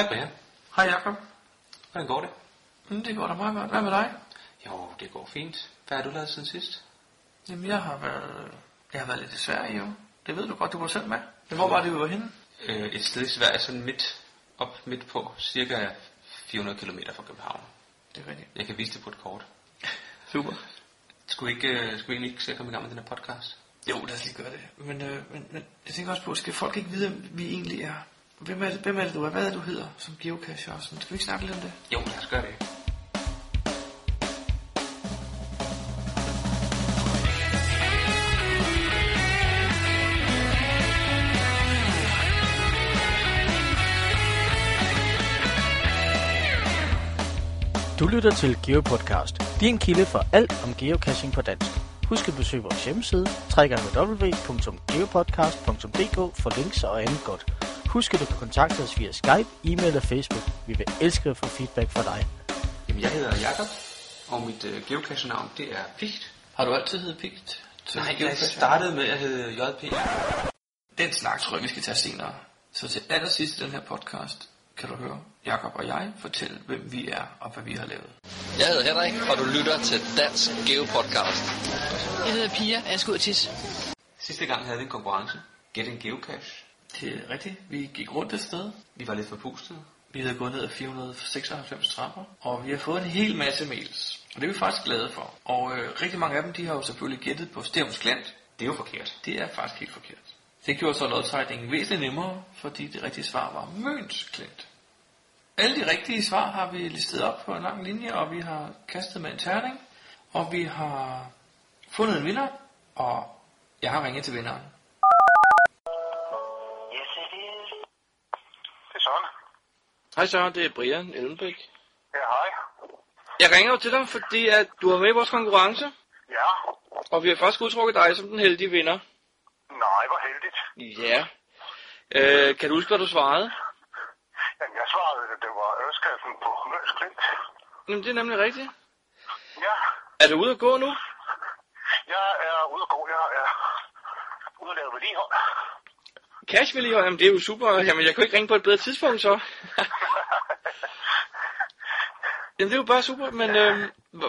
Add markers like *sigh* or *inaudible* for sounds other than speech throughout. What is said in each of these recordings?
Hej Brian. Hej Jacob. Hvordan går det? Mm, det går da meget godt. Hvad med dig? Jo, det går fint. Hvad har du lavet siden sidst? Jamen, jeg har været, jeg har været lidt i Sverige jo. Det ved du godt, du var selv med. Men hvor var det, vi var henne? Øh, et sted i Sverige, sådan midt op midt på, cirka 400 km fra København. Det er rigtigt. Jeg kan vise det på et kort. *laughs* Super. Skulle vi ikke, øh, skulle vi egentlig ikke se at komme i gang med den her podcast? Jo, lad os lige gøre det. Men, øh, men, men jeg tænker også på, skal folk ikke vide, hvem vi egentlig er? Hvem er det, hvem er det du er? Hvad er det, du hedder som geocacher? Skal vi ikke snakke lidt om det? Jo, lad os gøre det. Du lytter til GeoPodcast, din kilde for alt om geocaching på dansk. Husk at besøge vores hjemmeside, www.geopodcast.dk for links og andet godt. Husk at du kan kontakte os via Skype, e-mail og Facebook. Vi vil elske at få feedback fra dig. Jamen, jeg hedder Jakob, og mit øh, geocache-navn, det er Pigt. Har du altid heddet Pigt? til Nej, jeg startede med at hedde JP. Den snak tror jeg, vi skal tage senere. Så til allersidst i den her podcast, kan du høre Jakob og jeg fortælle, hvem vi er og hvad vi har lavet. Jeg hedder Henrik, og du lytter til Dansk Geo Podcast. Jeg hedder Pia, og jeg skal ud og tisse. Sidste gang havde vi en konkurrence. Get en geocache. Det er rigtigt. Vi gik rundt et sted. Vi var lidt forpustede. Vi havde gået ned ad 496 trapper, og vi har fået en hel masse mails. Og det er vi faktisk glade for. Og øh, rigtig mange af dem, de har jo selvfølgelig gættet på Stævns Klint. Det er jo forkert. Det er faktisk helt forkert. Det gjorde så lodtrækningen væsentligt nemmere, fordi det rigtige svar var Møns Klint. Alle de rigtige svar har vi listet op på en lang linje, og vi har kastet med en terning, og vi har fundet en vinder, og jeg har ringet til vinderen. Hej Søren, det er Brian Ellenbæk. Ja, hej. Jeg ringer jo til dig, fordi at du er med i vores konkurrence, Ja. og vi har faktisk udtrukket dig som den heldige vinder. Nej, hvor heldigt. Ja. Øh, kan du huske, hvad du svarede? Jamen, jeg svarede, at det var ørskaffen på Møns Klint. Jamen, det er nemlig rigtigt. Ja, Er du ude at gå nu? jeg er ude at gå. Jeg er ude at lave vedligehold. Cash vil Jamen, det er jo super. Jamen, jeg kan ikke ringe på et bedre tidspunkt, så. *laughs* Jamen, det er jo bare super, men øh,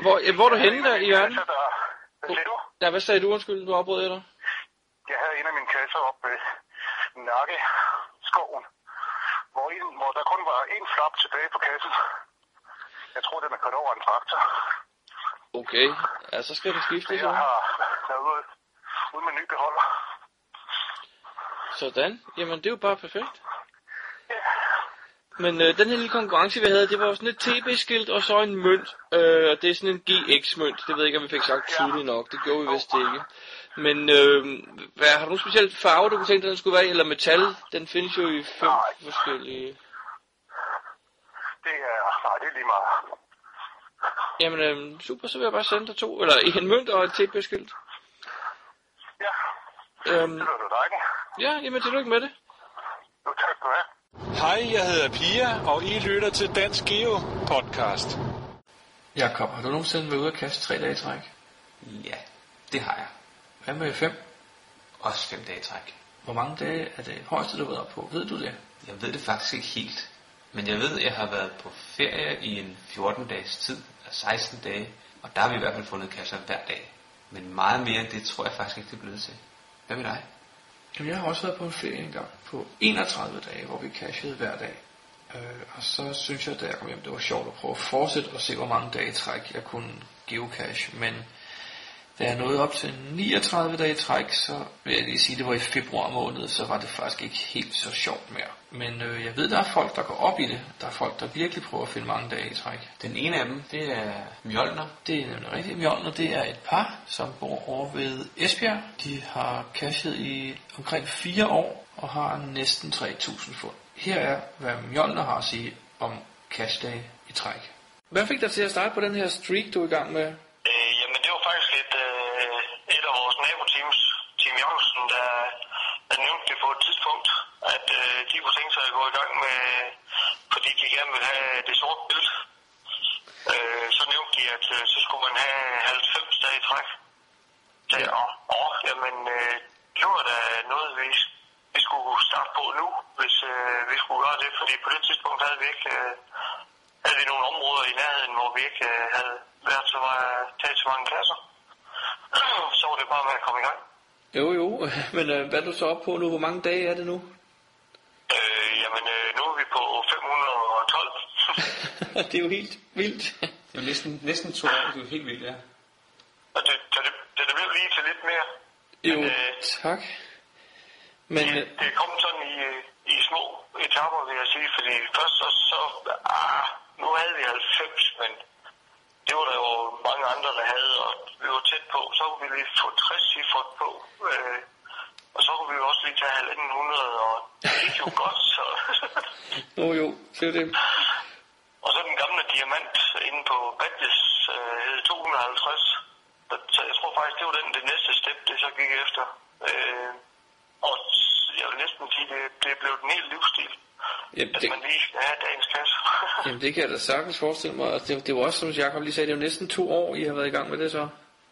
hvor, øh, hvor er du henne der i verden? Hvad siger du? Ja, hvad sagde du? Undskyld, du afbrød jeg dig. Jeg havde en af mine kasser op ved Nakke skoven, hvor, en, hvor der kun var en flap tilbage på kassen. Jeg tror, den er kørt over en traktor. Okay, ja, så skal det skifte, Jeg så. har været ude, ude med ny beholder. Sådan. Jamen, det er jo bare perfekt. Men øh, den her lille konkurrence, vi havde, det var sådan et TB-skilt og så en mønt. Øh, og det er sådan en GX-mønt. Det ved jeg ikke, om vi fik sagt tydeligt nok. Det gjorde vi vist ikke. Men øh, hvad, har du nogen speciel farve, du kunne tænke dig, den skulle være i? Eller metal? Den findes jo i fem Nej. forskellige. Det er, nej, det er lige meget. Jamen, øh, super, så vil jeg bare sende dig to. Eller *laughs* en mønt og et TB-skilt. Ja, Øhm, det lyder dejligt. ja, jamen tillykke med det. Jo, tak skal du have. Hej, jeg hedder Pia, og I lytter til Dansk Geo Podcast. Jakob, har du nogensinde været ude at kaste tre dage i træk? Ja, det har jeg. Hvad med fem? Også fem dage i træk. Hvor mange dage er det højeste, du har været op på? Ved du det? Jeg ved det faktisk ikke helt. Men jeg ved, at jeg har været på ferie i en 14 dages tid, eller 16 dage, og der har vi i hvert fald fundet kasser hver dag. Men meget mere end det tror jeg faktisk ikke, det er blevet til. Hvad med dig? Jamen, jeg har også været på en ferie engang på 31 dage, hvor vi cashede hver dag. Øh, og så synes jeg, da jeg kom hjem, det var sjovt at prøve at fortsætte og se, hvor mange dage i træk jeg kunne geocache. Men da jeg nåede op til 39 dage i træk, så vil jeg lige sige, det var i februar måned, så var det faktisk ikke helt så sjovt mere. Men øh, jeg ved, der er folk, der går op i det. Der er folk, der virkelig prøver at finde mange dage i træk. Den ene af dem, det er Mjolner. Det er nemlig rigtigt. Mjolner, det er et par, som bor over ved Esbjerg. De har cashet i omkring fire år og har næsten 3.000 fund. Her er, hvad Mjolner har at sige om cashdage i træk. Hvad fik dig til at starte på den her streak, du er i gang med? Øh, jamen, det var faktisk et, øh, et af vores naboteams, Team Jørgensen, der, der nævnte det på et tidspunkt, at øh, de kunne tænke sig at gå i gang med, fordi de gerne ville have det sorte billede. Øh, så nævnte de, at øh, så skulle man have 90 dage i træk. Så, ja. og, og, jamen, øh, det var da noget, vi, vi skulle starte på nu, hvis øh, vi skulle gøre det, fordi på det tidspunkt havde vi ikke øh, havde vi nogle områder i nærheden, hvor vi ikke øh, havde været så taget så mange klasser. *clears throat* så var det bare med at komme i gang. Jo, jo, *laughs* men øh, hvad er du så op på nu? Hvor mange dage er det nu? Øh, jamen, øh, nu er vi på 512. *laughs* det er jo helt vildt. Det er jo næsten, næsten to år, det er jo helt vildt, ja. Og det, det, det, det, blev lige til lidt mere. Jo, Men, øh, tak. Men det, øh, det kom sådan i, i små etapper, vil jeg sige, fordi først så, så ah, nu havde vi 90, men det var der jo mange andre, der havde, og vi var tæt på. Så kunne vi lige få 60 cifret på, øh, og så kunne vi jo også lige tage 1.500, og det gik jo godt, så... *laughs* jo, jo, det er det. og så den gamle diamant inde på Badges øh, hed 250. Så, så jeg tror faktisk, det var den, det næste step, det så gik efter. Øh, og jeg vil næsten sige, det, det blev den helt livsstil. Jamen, At det, man lige skal have dagens kasse. *laughs* jamen, det kan jeg da sagtens forestille mig. Altså, det, det var også, som Jacob lige sagde, det er jo næsten to år, I har været i gang med det så.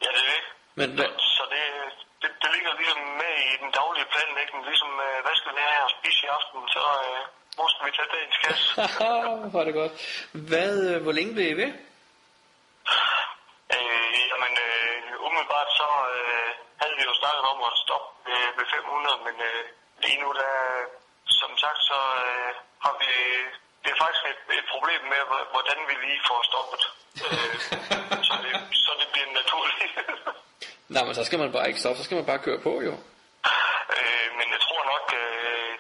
ja, det er det. Men hvad, Så det, det, det ligger ligesom med i den daglige planlægning, ligesom øh, hvad skal vi have at spise i aften, så øh, hvor skal vi tage dagens kasse? *laughs* var det godt. Hvad, øh, hvor længe blev I ved? øh, jamen, øh, umiddelbart så øh, havde vi jo snakket om at stoppe ved, ved 500, men øh, lige nu, der, som sagt, så øh, har vi, det er faktisk et, et problem med, hvor- hvordan vi lige får stoppet. Øh, så, det, så det bliver naturligt. *laughs* Nej, men så skal man bare ikke stoppe, så skal man bare køre på, jo. Øh, men jeg tror nok, øh,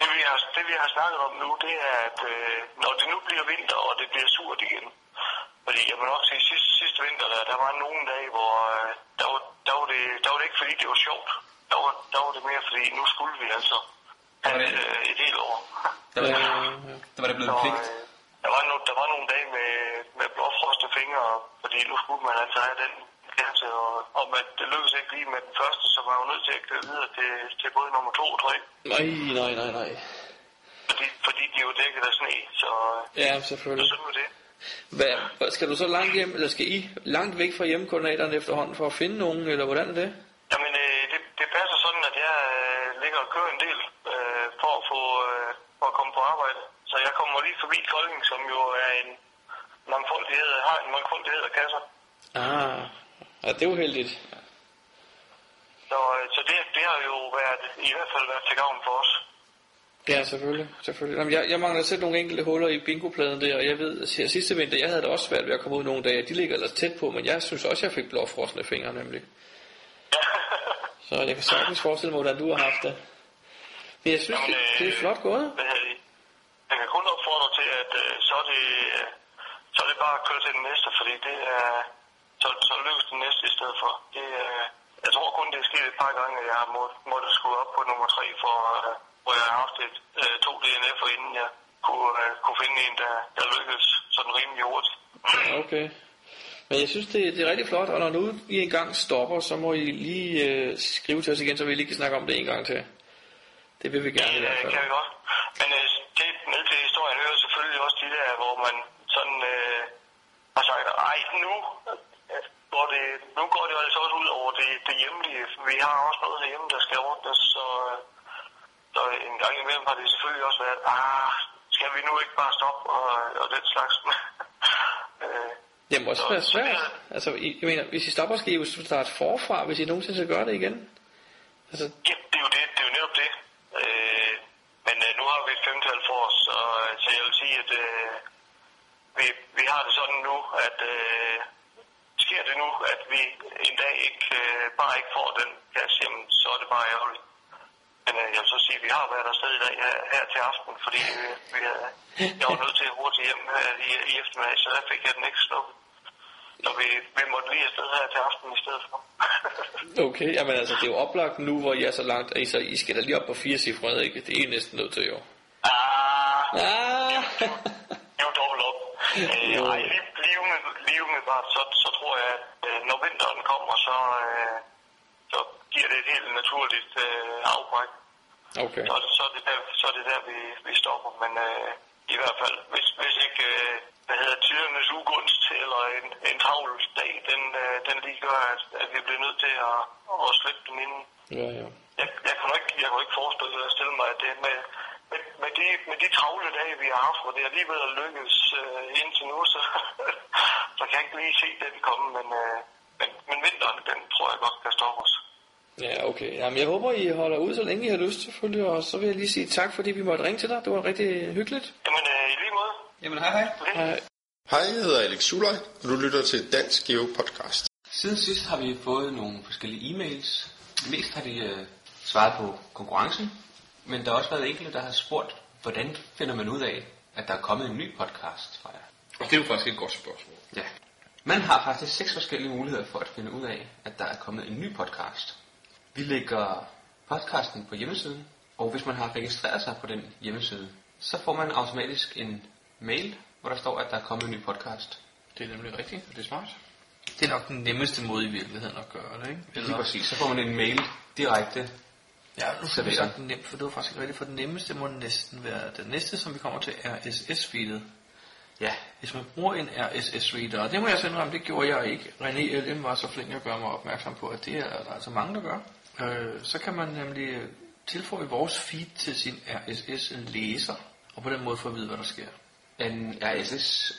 det, vi har, det vi har snakket om nu, det er, at øh, når det nu bliver vinter, og det bliver surt igen, fordi jeg må nok sige, sidste, sidste vinter, der, der var nogle dage, hvor øh, der, var, der, var det, der var det ikke fordi, det var sjovt. Der var, der var det mere fordi, nu skulle vi altså have Okay. øh, et helt år. Der var, det, Øh, der var det blevet en pligt. øh, der, var no, der var nogle dage med, med blåfrostede fingre, fordi nu skulle man altså have den kasse, og, og med, det lykkedes ikke lige med den første, så var jeg jo nødt til at køre videre til, til både nummer to og tre. nej, nej, nej, nej. Fordi, fordi de er jo dækket af sne, så, Ja, så selvfølgelig. sådan var det. Hvad, skal du så langt hjem, eller skal I langt væk fra hjemmekoordinatoren efterhånden for at finde nogen, eller hvordan er det? Jamen, øh, det, det passer sådan, at jeg øh, ligger og kører en del øh, for, at få, øh, for at komme på arbejde. Så jeg forbi Kolding, som jo er en mangfoldighed, har en mangfoldighed af kasser. Ah, ja, det er uheldigt. Så, øh, så det, det har jo været, i hvert fald været til gavn for os. Ja, selvfølgelig. selvfølgelig. Jamen, jeg, jeg mangler selv nogle enkelte huller i bingopladen der, og jeg ved, at sidste vinter, jeg havde det også svært ved at komme ud nogle dage. De ligger ellers tæt på, men jeg synes også, jeg fik blåfrosne fingre nemlig. *laughs* Så jeg kan sagtens forestille mig, hvordan du har haft det. Men jeg synes, det, det er flot gået. Hvad hedder det? Jeg kan kun opfordre til, at øh, så, er det, øh, så er det bare at køre til den næste, fordi det er, så, så lykkes den næste i stedet for. Det, er, jeg tror kun, det er sket et par gange, at jeg har måttet, måttet skulle op på nummer tre, for, øh, hvor jeg har haft et, øh, to DNF'er, inden jeg kunne, øh, kunne finde en, der, der lykkedes sådan rimelig hurtigt. Okay. Men jeg synes, det, det er rigtig flot, og når nu I engang stopper, så må I lige øh, skrive til os igen, så vi lige kan snakke om det en gang til. Det vil vi gerne i hvert Det fald. kan vi godt. Men øh, det med til historien hører selvfølgelig også de der, hvor man sådan øh, har sagt, ej nu øh, går det, nu går det altså også ud over det, det hjemlige. Vi har også noget herhjemme, der skal ordnes, så, øh, så en gang imellem har det selvfølgelig også været, ah, skal vi nu ikke bare stoppe og, og den slags. *laughs* øh, Det må også Så- være så svært. Altså, jeg mener, hvis I stopper, skal I jo starte forfra, hvis I nogensinde skal gøre det igen. Altså, Ja, det er jo det. Det er jo netop det. Øh, men øh, nu har vi et femtal for os, så, så jeg vil sige, at øh, vi, vi har det sådan nu, at øh, sker det nu, at vi en dag ikke øh, bare ikke får den kasse hjem, så er det bare ærgerligt. Men øh, jeg vil så sige, at vi har været afsted i dag her, her til aften, fordi vi, vi havde, jeg var nødt til hurtigt hjem her i, i eftermiddag, så der fik jeg den ikke sluppet. Så vi, vi måtte lige afsted her til aften i stedet for. *laughs* okay, jamen altså, det er jo oplagt nu, hvor I er så langt, at I, så, I skal da lige op på fire cifre, ikke? Det er I næsten nødt til, jo. ah, Ah! *laughs* Det er jo dobbelt op. *laughs* Øh, ej, lige, lige, umiddelbart, så, så tror jeg, at øh, når vinteren kommer, så, øh, så giver det et helt naturligt øh, afbræk. Okay. Så, er det- så, er det der, så er det der, vi, vi stopper. Men øh, i hvert fald, hvis, hvis ikke øh, hvad hedder tidernes ugunst eller en, en travl dag, den, øh, den lige gør, at, at vi bliver nødt til at, at slippe den inden. Ja, ja. Jeg, jeg, kan ikke, jeg kan ikke forestille mig, at det med, med, med, de, med de travle dage, vi har haft, hvor det alligevel er lykkedes øh, indtil nu, så, *laughs* så kan jeg ikke lige se den komme, men, øh, men, men vinteren, den tror jeg godt kan stoppe os. Ja, okay. Jamen, jeg håber, I holder ud, så længe I har lyst selvfølgelig, og så vil jeg lige sige tak, fordi vi måtte ringe til dig. Det var rigtig hyggeligt. Jamen, øh, i lige måde. Jamen hej hej. Hej. Hej, jeg hedder Alex Suløj, og du lytter til Dansk Geo Podcast. Siden sidst har vi fået nogle forskellige e-mails. Mest har de øh, svaret på konkurrencen, men der har også været enkelte, der har spurgt, hvordan finder man ud af, at der er kommet en ny podcast fra jer? Og det er jo faktisk et godt spørgsmål. Ja. Man har faktisk seks forskellige muligheder for at finde ud af, at der er kommet en ny podcast. Vi lægger podcasten på hjemmesiden, og hvis man har registreret sig på den hjemmeside, så får man automatisk en mail, hvor der står, at der er kommet en ny podcast. Det er nemlig rigtigt, og det er smart. Det er nok den nemmeste måde i virkeligheden at gøre det, ikke? Lige præcis, så får man en mail direkte. Ja, nu får vi den nemt, for det var faktisk ikke rigtigt, for den nemmeste må næsten være den næste, som vi kommer til, RSS-feedet. Ja, Hvis man bruger en RSS-reader, og det må jeg så indrømme, det gjorde jeg ikke. René LM var så flink at gøre mig opmærksom på, at det er der altså mange, der gør. Øh, så kan man nemlig tilføje vores feed til sin RSS-læser, og på den måde få at vide, hvad der sker. en RSS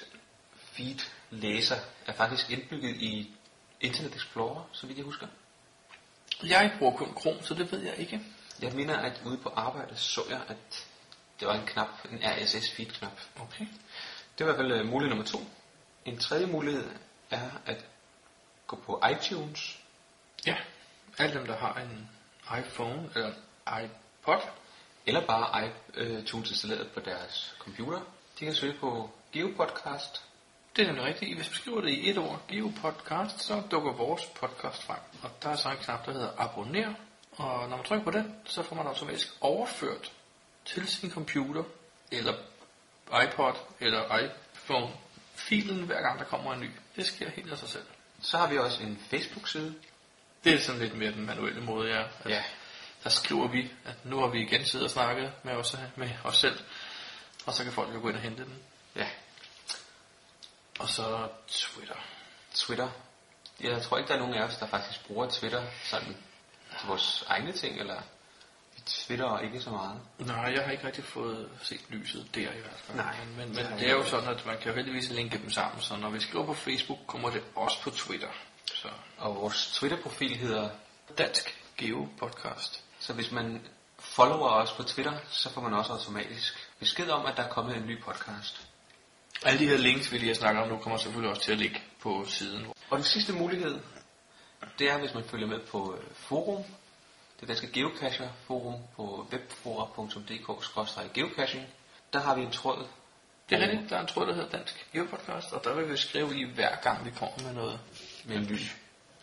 feed læser er faktisk indbygget i Internet Explorer, så vidt jeg husker. Jeg bruger kun Chrome, så det ved jeg ikke. Jeg mener, at ude på arbejde så jeg, at det var en knap, en RSS feed knap. Okay. Det var i hvert fald øh, mulighed nummer to. En tredje mulighed er at gå på iTunes. Ja, alle dem, der har en iPhone eller en iPod, Eller bare iTunes installeret på deres computer. De kan søge på GeoPodcast. Det er nemlig rigtigt. Hvis man skriver det i et ord, GeoPodcast, så dukker vores podcast frem. Og der er så en knap, der hedder abonner. Og når man trykker på den, så får man automatisk overført til sin computer, eller iPod, eller iPhone, filen hver gang der kommer en ny. Det sker helt af sig selv. Så har vi også en Facebook-side. Det er sådan lidt mere den manuelle måde, ja. At Ja. Der skriver vi, at nu har vi igen siddet og snakket med os, med os selv. Og så kan folk jo gå ind og hente den. Og så Twitter. Twitter. Jeg tror ikke, der er nogen af os, der faktisk bruger Twitter sådan til vores egne ting, eller vi twitterer ikke så meget. Nej, jeg har ikke rigtig fået set lyset der i hvert fald. Nej, men, men, det men det, er jo sådan, at man kan jo heldigvis linke dem sammen. Så når vi skriver på Facebook, kommer det også på Twitter. Så Og vores Twitter-profil hedder, Dansk Geo Podcast. så hvis man follower os på Twitter, så får man også automatisk besked om, at der er kommet en ny podcast. Alle de her links, vi lige har snakket om nu, kommer selvfølgelig også til at ligge på siden. Og den sidste mulighed, det er, hvis man følger med på øh, forum, det danske geocacher forum på webfora.dk-geocaching. Der har vi en tråd. Det er rigtigt, der er en tråd, der hedder Dansk Geo Podcast, og der vil vi skrive i hver gang, vi kommer med noget. med en lys.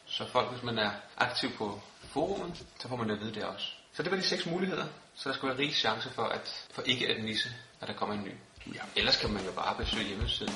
Så folk, hvis man er aktiv på forumet, så får man det at vide der også. Så det var de seks muligheder. Så der skal være rig chance for, at, for ikke at misse, at der kommer en ny. Ja. Ellers kan man jo bare besøge hjemmesiden.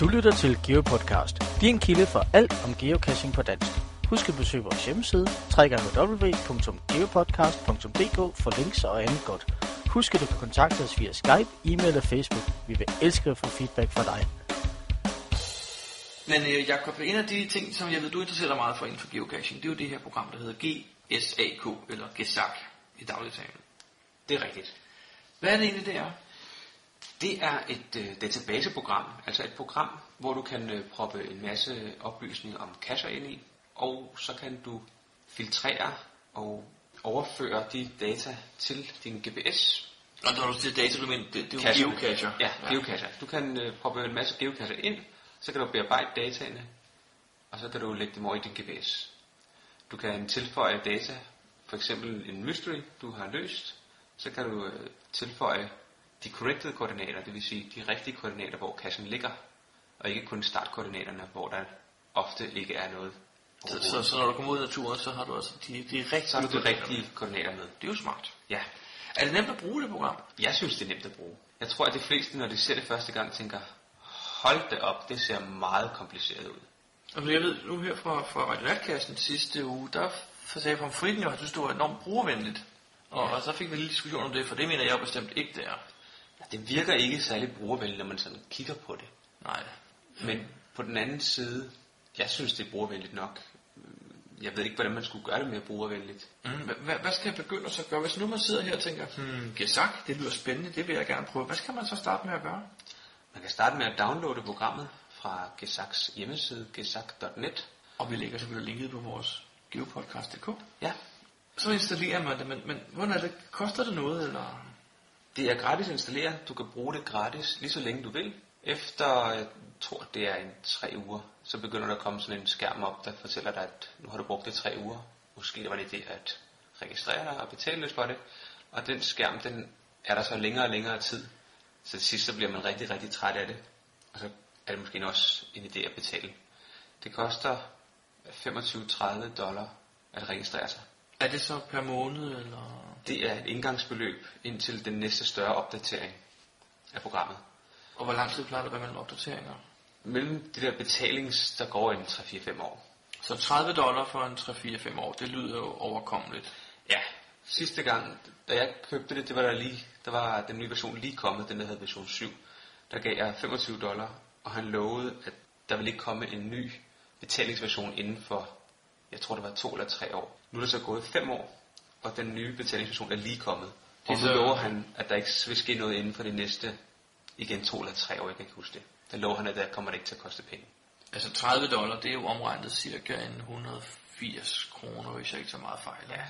Du lytter til GeoPodcast, din kilde for alt om geocaching på dansk. Husk at besøge vores hjemmeside, www.geopodcast.dk for links og andet godt. Husk at du kan kontakte os via Skype, e-mail eller Facebook. Vi vil elske at få feedback fra dig. Men øh, Jacob, en af de ting, som jeg ved, du interesserer dig meget for inden for geocaching, det er jo det her program, der hedder GSAK, eller GESAK i dagligtalen. Det er rigtigt. Hvad er det egentlig, det er? Det er et øh, databaseprogram, altså et program, hvor du kan øh, proppe en masse oplysninger om cacher ind i, og så kan du filtrere og overføre de data til din GPS. Og når du siger data, du mener, det, det er jo Cacher. geocacher. Ja, geocacher. Du kan øh, proppe en masse geocacher ind, så kan du bearbejde dataene, og så kan du lægge dem over i din GPS. Du kan tilføje data, for eksempel en mystery, du har løst, så kan du øh, tilføje de corrected koordinater, det vil sige de rigtige koordinater, hvor cachen ligger, og ikke kun startkoordinaterne, hvor der ofte ikke er noget. Så, så, så, når du kommer ud i naturen, så har du altså de, de rigtige så har du de rigtige koordinater med. Det er jo smart. Ja, Er det nemt at bruge det program? jeg synes, det er nemt at bruge. Jeg tror, at de fleste, når de ser det første gang, tænker, hold det op, det ser meget kompliceret ud. Altså, jeg ved nu her fra, fra Radio sidste uge, der sagde fra Fritten jo, at du stod enormt brugervenligt. Og, og så fik vi en lille diskussion om det, for det mener jeg bestemt ikke, det er. Ja, det virker ikke særlig brugervenligt, når man sådan kigger på det. Nej. Men på den anden side, jeg synes, det er brugervenligt nok. Jeg ved ikke, hvordan man skulle gøre det mere brugervenligt. Mm, hvad, skal jeg begynde at så gøre? Hvis nu man sidder her og tænker, hmm, Gesak, det lyder spændende, det vil jeg gerne prøve. Hvad skal man så starte med at gøre? Man kan starte med at downloade programmet fra Gesaks hjemmeside, gesak.net. Og vi lægger selvfølgelig linket på vores geopodcast.dk. Ja, Så installerer man det, men, men hvordan er det? Koster det noget, eller? det er gratis at installere. Du kan bruge det gratis lige så længe du vil. Efter, jeg tror det er en tre uger, så begynder der at komme sådan en skærm op, der fortæller dig, at nu har du brugt det tre uger. Måske var det det at registrere dig og betale lidt for det. Og den skærm, den er der så længere og længere tid. Så til sidst så bliver man rigtig, rigtig træt af det. Og så er det måske også en idé at betale. Det koster 25-30 dollar at registrere sig. Er det så per måned, eller? Det er et indgangsbeløb indtil den næste større opdatering af programmet. Og hvor lang tid plejer det at være mellem opdateringer? Mellem det der betalings, der går en 3-4-5 år. Så 30 dollar for en 3-4-5 år, det lyder jo overkommeligt. Ja, sidste gang, da jeg købte det, det var der lige, der var den nye version lige kommet, den der hed version 7. Der gav jeg 25 dollar, og han lovede, at der ville ikke komme en ny betalingsversion inden for, jeg tror det var to eller tre år. Nu er der så gået fem år, og den nye betalingsversion er lige kommet. Og nu så- lover han, at der ikke vil ske noget inden for de næste, igen to eller tre år, jeg kan ikke huske det. Der lover han, at der kommer det ikke til at koste penge. Altså 30 dollar, det er jo omregnet cirka en 180 kroner, hvis jeg ikke så meget fejl. Ja.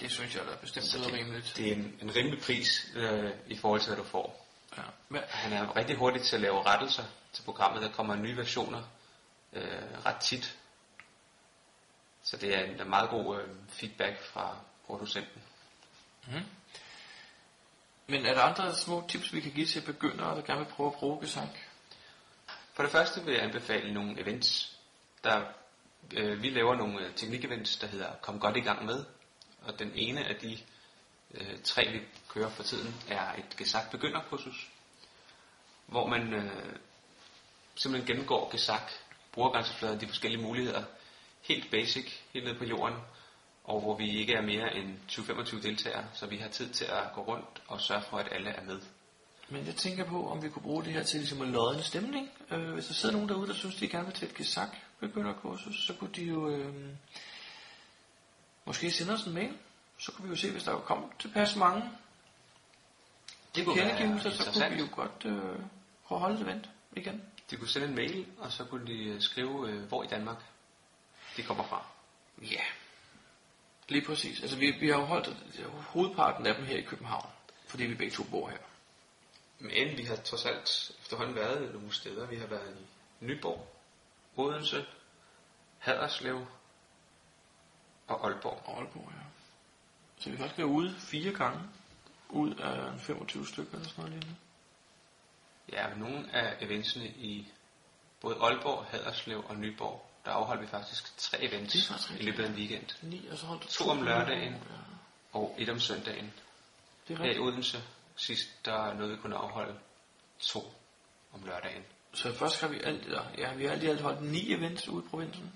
Det synes jeg da bestemt Så det, rimeligt. det er en, en rimelig pris øh, i forhold til, hvad du får. Ja. Men, Han er rigtig hurtig til at lave rettelser til programmet. Der kommer nye versioner øh, ret tit. Så det er en, meget god øh, feedback fra producenten men er der andre små tips, vi kan give til begyndere, der gerne vil prøve at bruge Gesang? For det første vil jeg anbefale nogle events. Der, øh, vi laver nogle øh, teknikevents, der hedder Kom godt i gang med. Og den ene af de øh, tre, vi kører for tiden, er et Gesak begynderkursus. Hvor man øh, simpelthen gennemgår Gesak, brugergrænsefladen, de forskellige muligheder, helt basic, helt ned på jorden, og hvor vi ikke er mere end 20-25 deltagere, så vi har tid til at gå rundt og sørge for, at alle er med. Men jeg tænker på, om vi kunne bruge det her til ligesom at lodde en stemning. Øh, hvis der sidder nogen derude, der synes, de gerne vil til et Gesak begynderkursus, så kunne de jo øh, måske sende os en mail. Så kunne vi jo se, hvis der jo kom tilpas mange Det kunne kendegivelser, så kunne vi jo godt øh, prøve at holde et event igen. De kunne sende en mail, og så kunne de øh, skrive, øh, hvor i Danmark de kommer fra. Ja, lige præcis. Altså vi, vi har jo holdt hovedparten af dem her i København, fordi vi begge to bor her. Men vi har trods alt efterhånden været nogle steder. Vi har været i Nyborg, Odense, Haderslev og Aalborg. Og Aalborg, ja. Så vi kan også være ude fire gange, ud af en 25 stykker eller sådan noget lignende. Ja, men nogle af eventsene i både Aalborg, Haderslev og Nyborg, der afholdt vi faktisk tre events Det er faktisk i løbet af en weekend. Ni, og så holdt du To om lørdagen. Ja, Og et om søndagen. det er Her i. Odense sidst, der nåede vi kun afholde to om lørdagen. Så først har vi alt, ja, ja, vi har alt i alt holdt ni events ude i provinsen.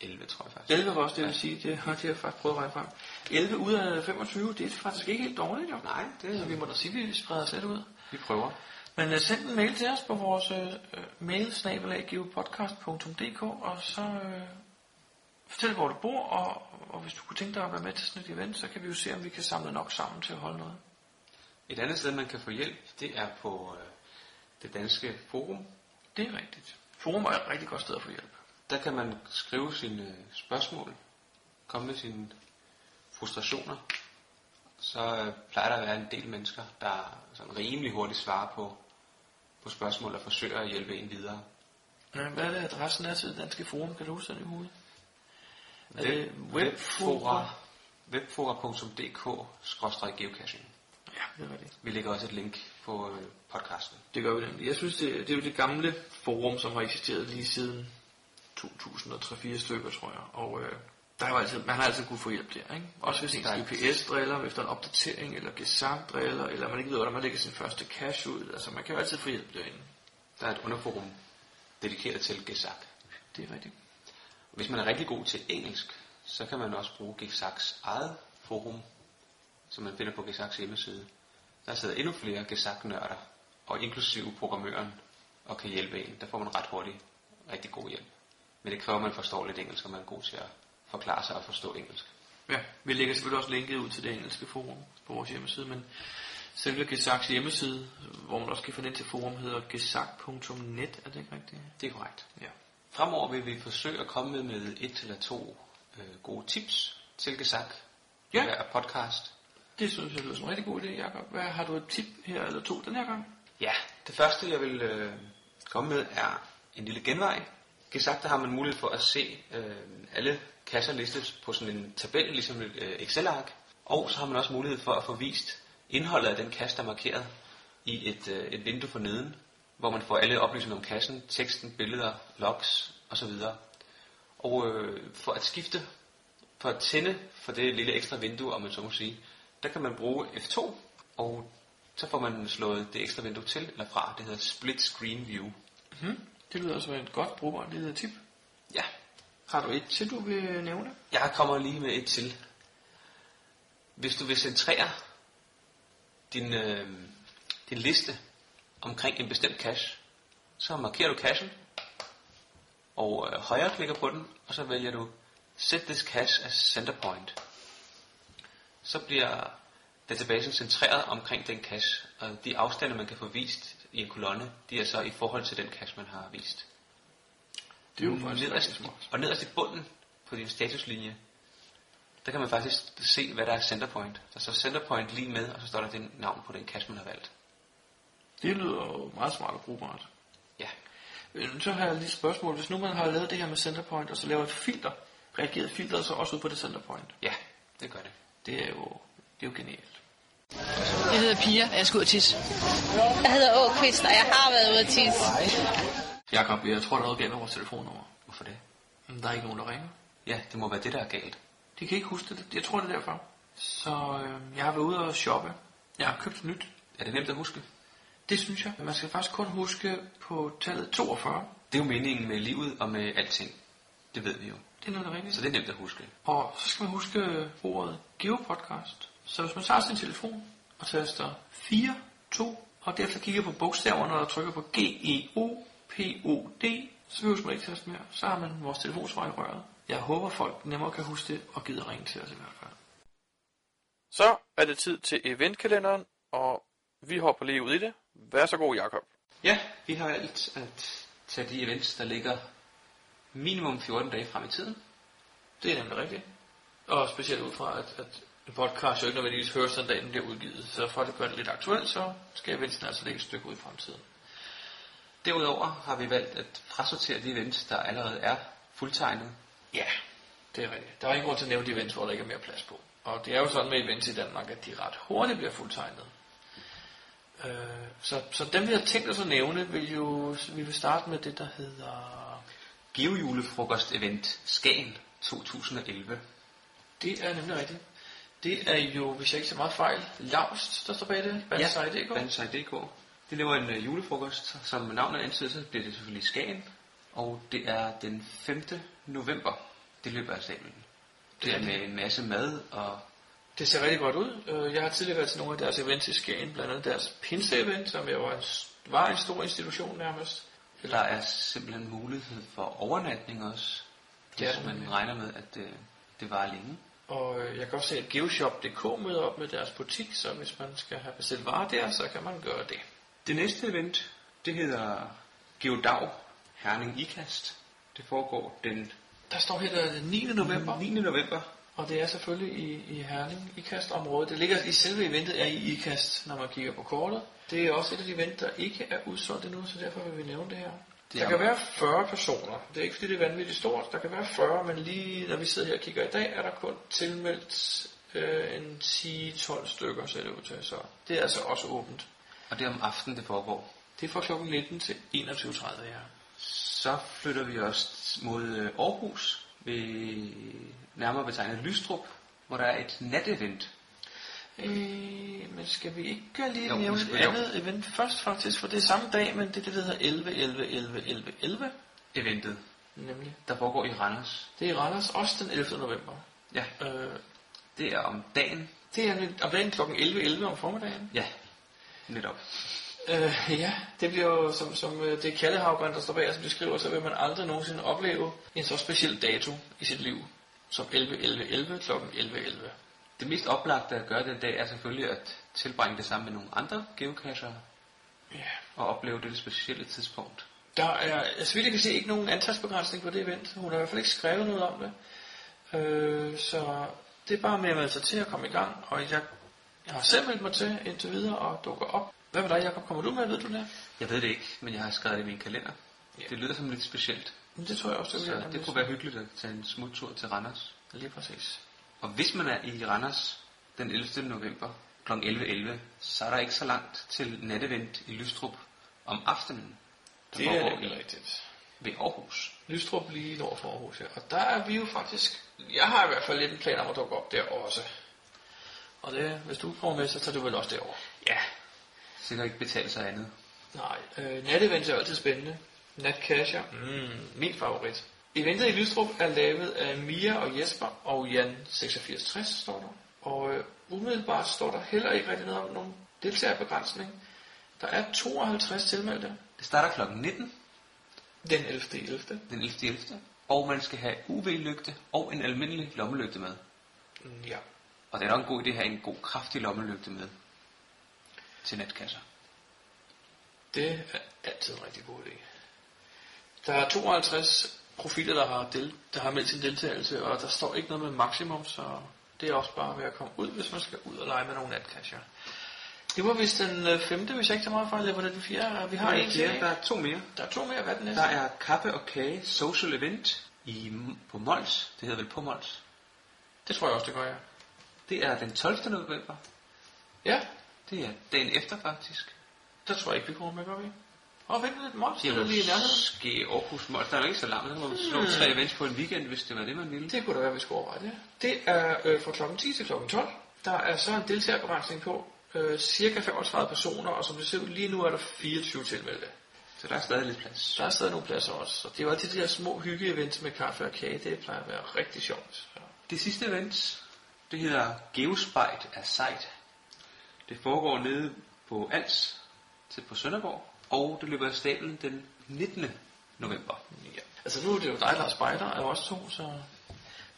11, tror jeg faktisk. 11 var også det, vil sige, det har jeg faktisk prøvet at regne frem. 11 ud af 25, det er faktisk ikke helt dårligt, jo. Nej, det Så vi må da sige, at vi spreder os lidt ud. vi prøver. Men uh, send en mail til os på vores uh, mail snabelaggeopodcast.dk og så uh, fortæl, hvor du bor, og, og hvis du kunne tænke dig at være med til sådan et event, så kan vi jo se, om vi kan samle nok sammen til at holde noget. Et andet sted, man kan få hjælp, det er på øh, det danske forum. Det er rigtigt. Forum er et rigtig godt sted at få hjælp. Der kan man skrive sine øh, spørgsmål, komme med sine frustrationer. Så øh, plejer der at være en del mennesker, der sådan rimelig hurtigt svarer på, på spørgsmål og forsøger at hjælpe en videre. Hvad er det, adressen er til det danske forum? Kan du huske den i hovedet? Er Web, det webfora, webfora.dk-geocaching. Ja, det er rigtigt. Vi lægger også et link på øh, podcasten. Det gør vi nemlig. Jeg synes, det, det er jo det gamle forum, som har eksisteret lige siden 2003-4 stykker, tror jeg. Og øh, der er jo altid, man har altid kunne få hjælp der, ikke? Også hvis ens Der er- GPS driller efter en opdatering, eller gesamt driller, eller man ikke ved, hvordan man lægger sin første cache ud. Altså, man kan jo altid få hjælp derinde. Der er et underforum dedikeret til Gesak. Det er rigtigt. Hvis man er rigtig god til engelsk, så kan man også bruge Gesaks eget forum, som man finder på Gesaks hjemmeside. Der sidder endnu flere Gesak-nørder, og inklusive programmøren, og kan hjælpe en. Der får man ret hurtigt rigtig god hjælp. Men det kræver, at man forstår lidt engelsk, og man er god til at forklare sig og forstå engelsk. Ja, vi lægger selvfølgelig også linket ud til det engelske forum på vores hjemmeside, men selve Gesaks hjemmeside, hvor man også kan finde ind til forum, hedder gesak.net, er det ikke rigtigt? Det er korrekt. Ja. Fremover vil vi forsøge at komme med et eller to øh, gode tips til Gesak. Ja. Hver podcast. Det synes jeg lyder som en rigtig god idé, Jacob. Hvad, har du et tip her eller to den her gang? Ja, det første jeg vil øh, komme med er en lille genvej. Gesak, der har man mulighed for at se øh, alle kasser listet på sådan en tabel, ligesom et øh, Excel-ark. Og så har man også mulighed for at få vist indholdet af den kasse, der er markeret i et, øh, et vindue for neden, hvor man får alle oplysninger om kassen, teksten, billeder, logs osv. Og øh, for at skifte, for at tænde for det lille ekstra vindue, om man så må sige, der kan man bruge F2, og så får man slået det ekstra vindue til eller fra. Det hedder Split Screen View. Mm-hmm. Det lyder som et godt brugbart lille tip. Ja, har du et til, du vil nævne? jeg kommer lige med et til. Hvis du vil centrere din, øh, din liste omkring en bestemt cache, så markerer du cachen, og øh, højre klikker på den, og så vælger du Set this cache as center point. Så bliver databasen centreret omkring den cache, og de afstande, man kan få vist i en kolonne, de er så i forhold til den cache, man har vist. Det er jo faktisk nederst, smart. og nederst i bunden på din statuslinje, der kan man faktisk se, hvad der er centerpoint. Der står centerpoint lige med, og så står der det navn på den cache, man har valgt. Det lyder jo meget smart og brugbart. Ja. Øh, Så har jeg lige et spørgsmål. Hvis nu man har lavet det her med centerpoint, og så laver et filter, reagerer filteret så også ud på det centerpoint? Ja, det gør det. Det er jo, det er jo genialt. Jeg hedder Pia, og jeg skal ud og tisse. Jeg hedder Åkvist, og jeg har været ude at tisse. Jakob, jeg tror, der er noget galt med vores telefonnummer. Hvorfor det? Der er ikke nogen, der ringer. Ja, det må være det, der er galt. De kan ikke huske det. Jeg tror, det er derfor. Så øh, jeg har været ude og shoppe. Jeg har købt nyt. Er det nemt at huske? Det synes jeg. Man skal faktisk kun huske på tallet 42. Det er jo meningen med livet og med alting. Det ved vi jo. Det er noget, der er rigtigt. Så det er nemt at huske. Og så skal man huske ordet Geopodcast. Så hvis man tager sin telefon og taster 4, 2, og derefter kigger på bogstaverne og trykker på G, E, O, P, O, D, så behøver man ikke taste mere. Så har man vores telefonsvar i røret. Jeg håber, folk nemmere kan huske det og gider ringe til os i hvert fald. Så er det tid til eventkalenderen, og vi hopper lige ud i det. Vær så god, Jakob. Ja, vi har valgt at tage de events, der ligger minimum 14 dage frem i tiden. Det er nemlig rigtigt. Og specielt ud fra, at, at en podcast jo ikke nødvendigvis høres den dag, den bliver udgivet. Så for at det gør det lidt aktuelt, så skal eventsen altså ligge et stykke ud i fremtiden. Derudover har vi valgt at frasortere de events, der allerede er fuldtegnet. Ja, det er rigtigt. Der er ingen grund til at nævne de events, hvor der ikke er mere plads på. Og det er jo sådan med events i Danmark, at de ret hurtigt bliver fuldtegnet. Øh, så, så dem vi har tænkt os at nævne, vil jo, vi vil starte med det, der hedder... Geojulefrokost event Skagen 2011. Det er nemlig rigtigt. Det er jo, hvis jeg ikke så meget fejl, Laust, der står bag det. Bandsej.dk. Bandsej.dk. Det laver en uh, julefrokost, som navnet antyder, så bliver det selvfølgelig Skagen. Og det er den 5. november. Det løber af stablen. Det er med en masse mad og Det ser rigtig godt ud. Øh, Jeg har tidligere været til nogle af deres events i Skagen, blandt andet deres pinse-event, som jo var en, var en stor institution nærmest. der er simpelthen mulighed for overnatning også. Det er så der man regner med, at det, det var længe. Og øh, jeg kan også se, at Geoshop.dk møder op med deres butik, så hvis man skal have bestilt varer der, så kan man gøre det. Det næste event, det hedder Geodag Herning IKAST. Det foregår den Der står her den 9. november, 9. november. og det er selvfølgelig i, i Herning, IKAST-området. Det ligger i selve eventet er i IKAST, når man kigger på kortet. Det er også et af de event, der ikke er udsolgt endnu, så derfor vil vi nævne det her. Det Der er- kan være 40 personer. Det er ikke fordi, det er vanvittigt stort. Der kan være 40, men lige når vi sidder her og kigger i dag, er der kun tilmeldt øh, en 10-12 stykker, ser det ud til. Så det er altså også åbent. Og det er om aftenen, det foregår. Det er fra kl. 19 til 21.30 her. Så flytter vi os mod øh, Aarhus, ved nærmere betegnet Lystrup, hvor der er et natevent. Øh, men skal vi ikke lige Jo, nævne et skal- jo. andet event først faktisk, for det er samme dag, men det er det, der hedder 11, 11, 11, 11, 11, Eventet, nemlig. der foregår i Randers. Det er i Randers, også den 11. november. Ja, Øh, det er om dagen Det er om dagen kl. 11.11 om formiddagen. Ja, netop. Øh, ja, det bliver jo, som, som øh, det er Kallehavgren, der står bag, som beskriver, så vil man aldrig nogensinde opleve en så speciel dato i sit liv, som 11.11.11 kl. 11.11. Det mest oplagte at gøre den dag er selvfølgelig at tilbringe det sammen med nogle andre geocacher Ja. og opleve det specielle tidspunkt. Der er, så vidt jeg kan se, ikke nogen antalsbegrænsning på det event. Hun har i hvert fald ikke skrevet noget om det. Øh, så det er bare med at melde sig til at komme i gang, og jeg, jeg har selv meldt mig til indtil videre og dukker op. Hvad med dig, Jacob? Kommer du med, ved du det? Jeg ved det ikke, men jeg har skrevet det i min kalender. Ja. Det lyder som lidt specielt. Men det tror jeg også, det Så det kunne være hyggeligt at tage en smuttur til Randers. Lige præcis. Og hvis man er i Randers den 11. november kl. 11.11, så er der ikke så langt til natevent i Lystrup om aftenen. Der Det er foregår nemlig i- rigtigt. ved Aarhus. Lystrup lige nord for Aarhus, ja. Og der er vi jo faktisk... Jeg har i hvert fald lidt en plan om at dukke op der også. Og det, hvis du kommer med, så tager du vel også derover. Ja, sikkert ikke betale sig andet. Nej, øh, natevent er altid spændende. Natcasher, mm, min favorit. Eventet i Lystrup er lavet af Mia og Jesper og Jan 8660, står der. Og øh, umiddelbart står der heller ikke rigtig noget om nogen deltagerbegrænsning. Der er 52 tilmeldte Det starter kl. 19 den 11. 11. den 11.11. Og man skal have UV-lygte og en almindelig lommelygte med. Ja, Og det er nok en god idé at have en god, kraftig lommelygte med til netkasser. det er altid en rigtig god idé. Der er 52 profiler, der har, del, der har meldt sin deltagelse, og der står ikke noget med maksimum, så det er også bare ved at komme ud, hvis man skal ud og lege med nogle natcasher. Det var vist den øh, femte, hvis jeg ikke tager meget fejl, eller var det den fjerde? Vi har en til. ja, der er to mere. Der er to mere, hvad er den næste? Der er kaffe og kage social event i, på Mols. Det hedder vel på Mols. Det tror jeg også, det gør jeg. Det er den 12. november. Ja, Det er dagen efter faktisk. der tror jeg ikke, vi kommer med, gør vi? Og vent lidt, Mols, Det er lige i nærheden. måske Aarhus Mols. Der er ikke så langt. Der må man slå tre events på en weekend, hvis det var det, man ville. Det kunne da være, vi skulle overveje det. Det er øh, fra kl. 10 til kl. 12. Der er så en deltagerbegrænsning på øh, cirka 35 personer, og som det ser ud lige nu, er der 24 tilmeldte. Så der er stadig lidt plads. Der er stadig nogle pladser også. Så det er jo altid de her små hygge-events med kaffe og kage. Det plejer at være rigtig sjovt. Så. Det sidste event, det hedder Geospejt af Sejt. Det foregår nede på Als til på Sønderborg, og det løber af stablen den 19. november. Ja. Altså nu er det jo dig, der er spejder, og også to, så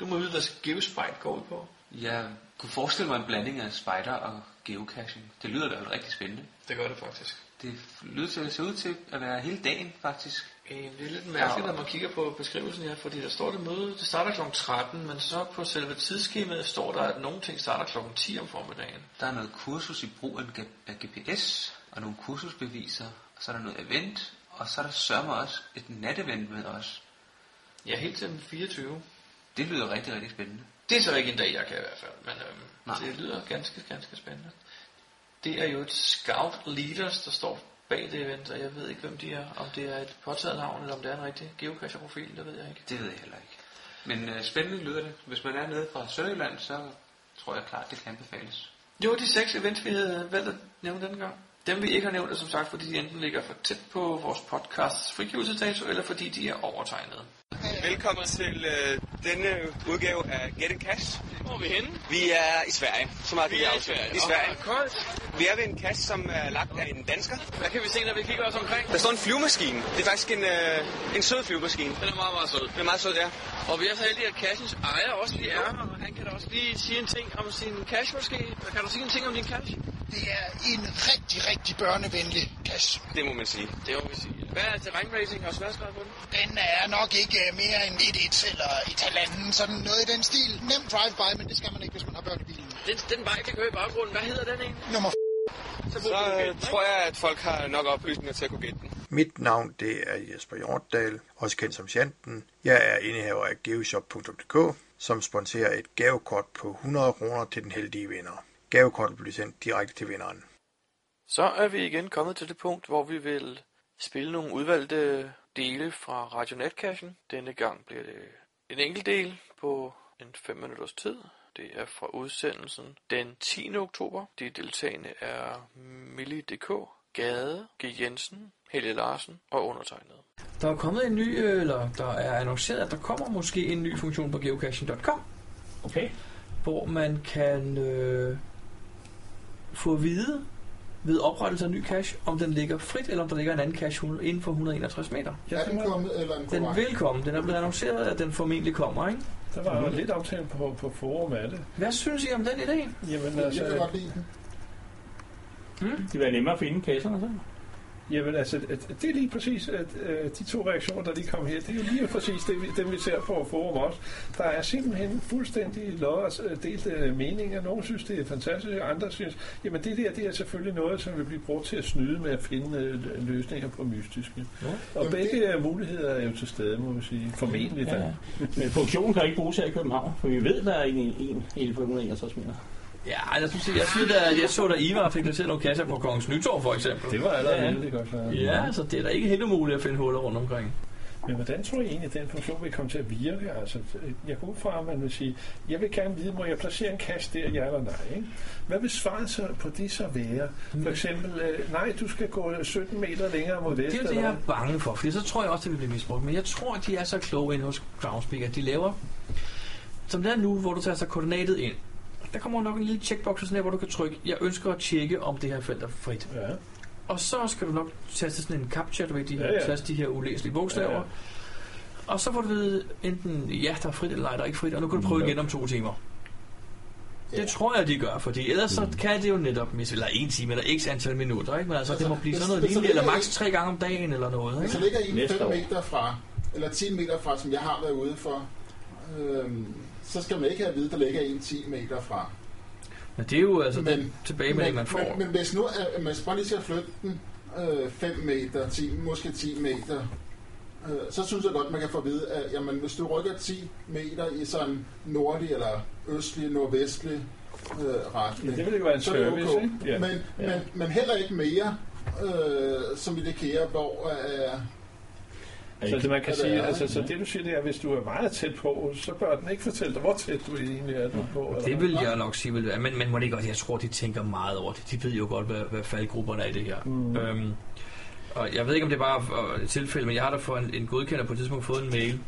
du må vide, hvad Geospejt går ud på. Jeg kunne forestille mig en blanding af spider og geocaching. Det lyder da jo rigtig spændende. Det gør det faktisk. Det lyder til at se ud til at være hele dagen faktisk. Øh, Det er lidt mærkeligt, når man kigger på beskrivelsen her, fordi der står det møde, det starter kl. 13, men så på selve tidsskemaet står der, at nogle ting starter kl. 10 om formiddagen. Der er noget kursus i brug af GPS, og nogle kursusbeviser, og så er der noget event, og så er der sørme også et natevent med os. Ja, helt til den 24. Det lyder rigtig, rigtig spændende. Det er så ikke en dag, jeg kan i hvert fald, men øhm, Nej. det lyder ganske, ganske spændende. Det er jo et Scout Leaders, der står bag det event, og jeg ved ikke, hvem de er. Om det er et påtaget navn, eller om det er en rigtig geocacher-profil, det ved jeg ikke. Det ved jeg heller ikke. Men øh, spændende lyder det. Hvis man er nede fra Sønderjylland, så tror jeg klart, det kan anbefales. Det var de seks events, vi havde valgt at nævne denne gang. Dem vi ikke har nævnt er som sagt, fordi de enten ligger for tæt på vores podcasts frigivelsesdato, eller fordi de er overtegnet. Velkommen til øh, denne udgave af Get a Cash. Hvor er vi henne? Vi er i Sverige. Så meget Vi er i. Sverige. I Sverige. Koldt. Vi er ved en cash, som er lagt af en dansker. Hvad kan vi se, når vi kigger os omkring? Der står en flyvemaskine. Det er faktisk en, øh, en sød flyvemaskine. Den er meget, meget sød. Den er meget sød, ja. Og vi er så heldige, at cashens ejer også lige er her. Han kan da også lige sige en ting om sin cash måske. Kan du sige en ting om din cash? Det er en rigtig, rigtig børnevenlig kasse. Det må man sige. Det må vi sige. Hvad er terrænrating og sværdesgrad på den? Den er nok ikke mere end et et eller et halvanden, sådan noget i den stil. Nem drive-by, men det skal man ikke, hvis man har børn i bilen. Den, den vej, der kører i baggrunden, hvad hedder den egentlig? Nummer Så, Så øh, tror jeg, at folk har nok oplysninger til at kunne gætte den. Mit navn det er Jesper Hjortdal, også kendt som Sjanten. Jeg er indehaver af geoshop.dk, som sponsorer et gavekort på 100 kroner til den heldige vinder. Gavekortet bliver sendt direkte til vinderen. Så er vi igen kommet til det punkt, hvor vi vil spille nogle udvalgte dele fra Radio Netcachen. Denne gang bliver det en enkelt del på en 5 minutters tid. Det er fra udsendelsen den 10. oktober. De deltagende er Millie.dk, Gade, G. Jensen, Helge Larsen og undertegnet. Der er kommet en ny, eller der er annonceret, at der kommer måske en ny funktion på geocaching.com. Okay. hvor man kan øh, få at vide ved oprettelse af ny cache, om den ligger frit, eller om der ligger en anden cache inden for 161 meter. Er den kommet, eller en Den vil komme. Den er blevet annonceret, at den formentlig kommer, ikke? Der var jo lidt aftale på, på forum af det. Hvad synes I om den idé? Jamen Jeg altså, kan godt lide den. Det vil være nemmere at finde kasserne så. Jamen, altså det er lige præcis, at øh, de to reaktioner, der lige kom her, det er jo lige præcis det, vi, dem, vi ser på forum også. Der er simpelthen fuldstændig lodret øh, delte øh, meninger. Nogle synes, det er fantastisk, andre synes, jamen det der, det er selvfølgelig noget, som vil blive brugt til at snyde med at finde øh, løsninger på mystiske. Og Jamen, begge det... muligheder er jo til stede, må vi sige. Formentlig. Ja. Men funktionen kan ikke bruges her i København, for vi ved, der er en, en, en på 161 meter. Ja, jeg synes, jeg, synes at jeg så, da Ivar fik placeret nogle kasser på Kongens Nytorv, for eksempel. Det var allerede ja. godt. Ja, så det er da ikke helt umuligt at finde huller rundt omkring. Men hvordan tror I egentlig, at den funktion vil komme til at virke? Altså, jeg går ud fra, at man vil sige, jeg vil gerne vide, må jeg placere en kasse der, ja eller nej? Ikke? Hvad vil svaret så på det så være? For eksempel, øh, nej, du skal gå 17 meter længere mod vest. Det er det, jeg er bange for, for så tror jeg også, det vil blive misbrugt. Men jeg tror, at de er så kloge inde hos Groundspeak, at de laver, som det er nu, hvor du tager så koordinatet ind, der kommer nok en lille checkbox, sådan her, hvor du kan trykke, jeg ønsker at tjekke, om det her felt er frit. Ja. Og så skal du nok taste sådan en captcha, du ved, de her, Ja, ja. taste de her ulæselige bogstaver. Ja, ja. Og så får du vide, enten ja, der er frit, eller nej, der er ikke frit, og nu kan du prøve igen om to timer. Det tror jeg, de gør, fordi ellers så kan det jo netop misse, eller en time, eller x antal minutter, ikke? Men altså, det må blive hvis- sådan noget hvis lignende, eller maks tre gange om dagen, eller noget, Hvis der ikke? ligger en Næste 5 år. meter fra, eller 10 meter fra, som jeg har været ude for, øhm, så skal man ikke have at vide, at der ligger en 10 meter fra. Men det er jo altså Men- den tilbagemelding, man får. Men, men hvis nu at man bare lige skal flytte den øh, 5 meter, 10, måske 10 meter, øh, så synes jeg godt, man kan få at vide, at jamen, hvis du rykker 10 meter i sådan nordlig eller østlig, nordvestlig øh, retning, Ja, det ville jo være en så er det service, okay. ikke? Ja. Men, Ja. men, men heller ikke mere, øh, som i det kære, hvor øh, Så det man kan sige, er, altså, så det du siger, det er, at hvis du er meget tæt på, så bør den ikke fortælle dig, hvor tæt du egentlig er du på. eller Det vil jeg nok sige, vil være. Men, men må det ikke godt, jeg tror, de tænker meget over det. De ved jo godt, hvad, hvad faldgrupperne er i det her. Mm. Øhm, og jeg ved ikke, om det er bare øh, et tilfælde, men jeg har da for en, en godkender på et tidspunkt fået en mail,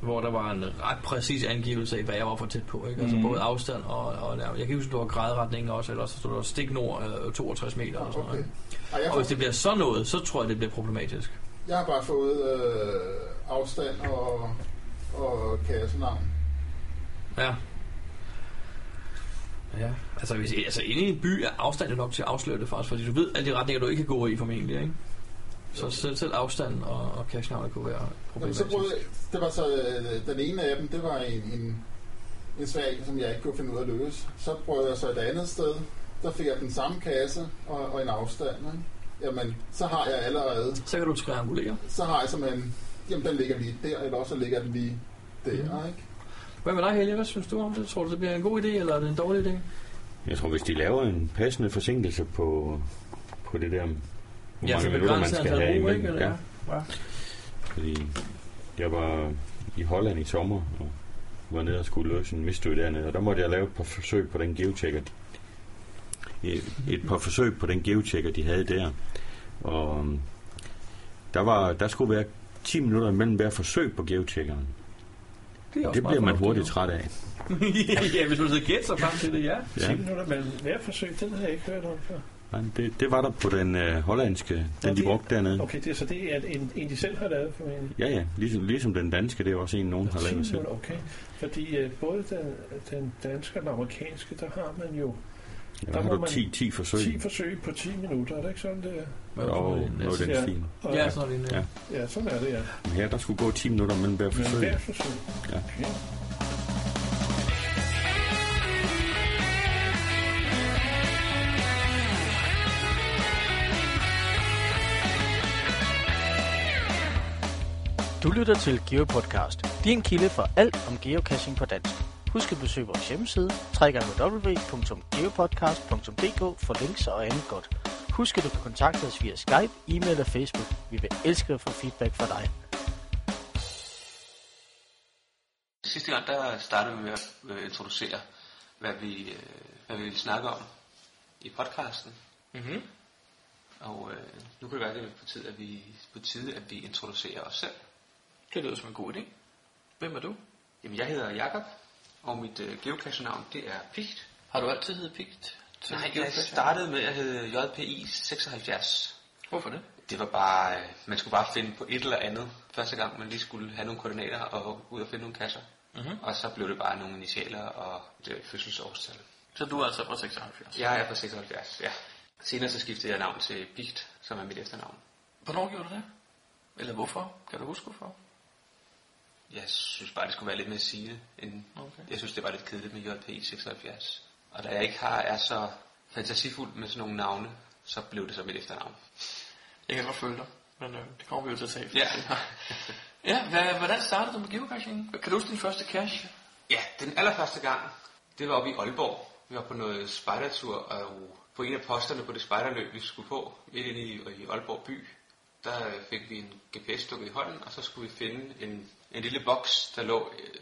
hvor der var en ret præcis angivelse af, hvad jeg var for tæt på. Ikke? Altså Mhm. både afstand og, og nærmere. Jeg kan huske, om det var gradretningen også, eller så stod der stik nord øh, 62 meter. Eller sådan okay. noget. Ej, jeg, Og får, hvis det bliver sådan noget, så tror jeg, det bliver problematisk. Jeg har bare fået øh, afstand og, og kassenavn. Ja. Ja, altså, hvis, altså inde i en by er afstand jo nok til at afsløre det faktisk, fordi du ved alle de retninger, du ikke kan gå i formentlig, ikke? Så selv, selv afstand og, og cache kunne være Jamen, problematisk. så prøvede, det var så øh, den ene af dem, det var en, en, en svag, som jeg ikke kunne finde ud af at løse. Så prøvede jeg så et andet sted, der fik jeg den samme kasse og, og en afstand. Ikke? Jamen, så har jeg allerede, Så kan du triangulere. så har jeg simpelthen, jamen den ligger lige der, eller også ligger den lige der, Mhm. ikke? Hvad med dig, Helge? Hvad synes du om det? Tror du, det bliver en god idé, eller er det en dårlig idé? Jeg tror, hvis de laver en passende forsinkelse på, på det der, hvor Ja, mange minutter man skal have ikke? Eller? Ja, Ja. fordi jeg var i Holland i sommer, og var nede og skulle løse en mystery dernede, og der måtte jeg lave et par forsøg på den geotchecker. Et, et par forsøg på den geotchecker, de havde der. Og øhm, der, var, der skulle være 10 minutter imellem hver forsøg på geotcheckeren. Det, er også Det bliver man hurtigt træt af. *laughs* ja, hvis du så gætter sig frem til det, ja. 10 Ja. minutter mellem hver forsøg, den har jeg ikke hørt om før. Nej, det, det var der på den øh, hollandske, den de brugte dernede. Okay, det, så det er en, en de selv har lavet formentlig. Ja, ja, ligesom, ligesom den danske, det er også en, nogen har 10 lavet selv. okay. Fordi uh, både den, den danske og den amerikanske, der har man jo Ja, der må du man- 10, 10 forsøg. 10 forsøg på 10 minutter, er det ikke sådan, det er? Jo, jo, den Ja. stil. Ja, sådan en, Ja. Ja, sådan er det, ja. Men her, der skulle gå 10 minutter mellem hver Men forsøg. hver forsøg. Ja. Okay. Du lytter til GeoPodcast, din kilde for alt om geocaching på dansk. Husk at besøge vores hjemmeside, www.geopodcast.dk for links og andet godt. Husk at du kan kontakte os via Skype, e-mail og Facebook. Vi vil elske at få feedback fra dig. Sidste gang, der startede vi med at øh, introducere, hvad vi, øh, hvad vi ville snakke om i podcasten. Mm-hmm. Og øh, nu kan det være, at det er på tide, at vi, på tide, at vi introducerer os selv. Det lyder som en god idé. Hvem er du? Jamen, jeg hedder Jakob og mit øh, geocache-navn det er Pigt. Har du altid heddet Pigt? Nej, jeg geocache? startede med at hedde JPI 76. Hvorfor det? Det var bare, øh, man skulle bare finde på et eller andet, første gang man lige skulle have nogle koordinater og ud og finde nogle kasser. Mhm. Og så blev det bare nogle initialer og det fødselsårstal. Så du er altså fra 76? Jeg er fra 76, ja. Senere så skiftede jeg navn til Pigt, som er mit efternavn. Hvornår gjorde du det? Eller hvorfor? Kan du huske hvorfor? Jeg synes bare, det skulle være lidt mere sigende. End Okay. Jeg synes, det var lidt kedeligt med JPI 76. Og da jeg ikke har, er så fantasifuld med sådan nogle navne, så blev det så mit efternavn. Jeg kan godt følge dig, men øh, det kommer vi jo til at tage. Ja. *laughs* ja, hvad, hvordan startede du med geocaching? Kan du huske din første cache? Ja, den allerførste gang, det var oppe i Aalborg. Vi var på noget spejdertur, og på en af posterne på det spejderløb, vi skulle på, midt inde i, i Aalborg by, der fik vi en GPS stukket i hånden, og så skulle vi finde en, en lille boks, der lå øh,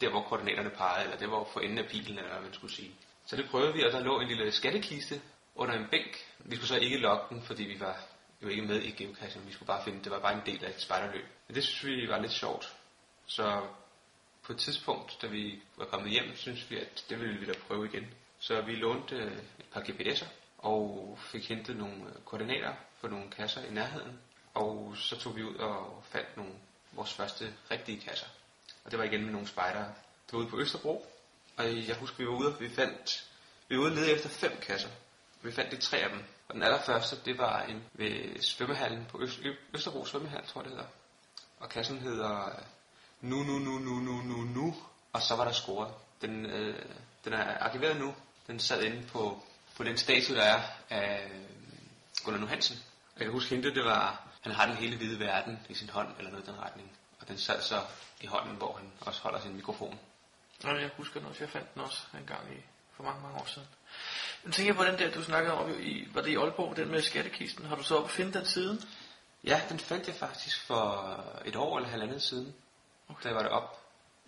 der, hvor koordinaterne pegede, eller der, hvor for enden af pilen, eller hvad man skulle sige. Så det prøvede vi, og der lå en lille skattekiste under en bænk. Vi skulle så ikke lokke den, fordi vi var jo ikke med i geocaching. Vi skulle bare finde, det var bare en del af et spejderløb. Men det synes vi var lidt sjovt. Så på et tidspunkt, da vi var kommet hjem, synes vi, at det ville vi da prøve igen. Så vi lånte øh, et par GPS'er og fik hentet nogle øh, koordinater på nogle kasser i nærheden. Og så tog vi ud og fandt nogle vores første rigtige kasser. Og det var igen med nogle spejdere. Det var ude på Østerbro. Og jeg husker, vi var ude, og vi fandt, vi var ude og lede efter fem kasser. Vi fandt de tre af dem. Og den allerførste, det var en ved svømmehallen på Øst, Østerbro svømmehal, tror jeg det hedder. Og kassen hedder øh, nu, nu, nu, nu, nu, nu, nu. Og så var der scoret. Den, øh, den er arkiveret nu. Den sad inde på, på den statue, der er af øh, Gunnar Nu Hansen. Jeg kan huske hende, det var, han har den hele hvide verden i sin hånd, eller noget i den retning. Og den sad så i hånden, hvor han også holder sin mikrofon. Ja, jeg husker den også. Jeg fandt den også en gang i, for mange, mange år siden. Men tænker jeg på den der, du snakkede om, i, var det i Aalborg, den med skattekisten. Har du så op at finde den siden? Ja, den fandt jeg faktisk for et år eller halvandet siden, okay. da jeg var derop.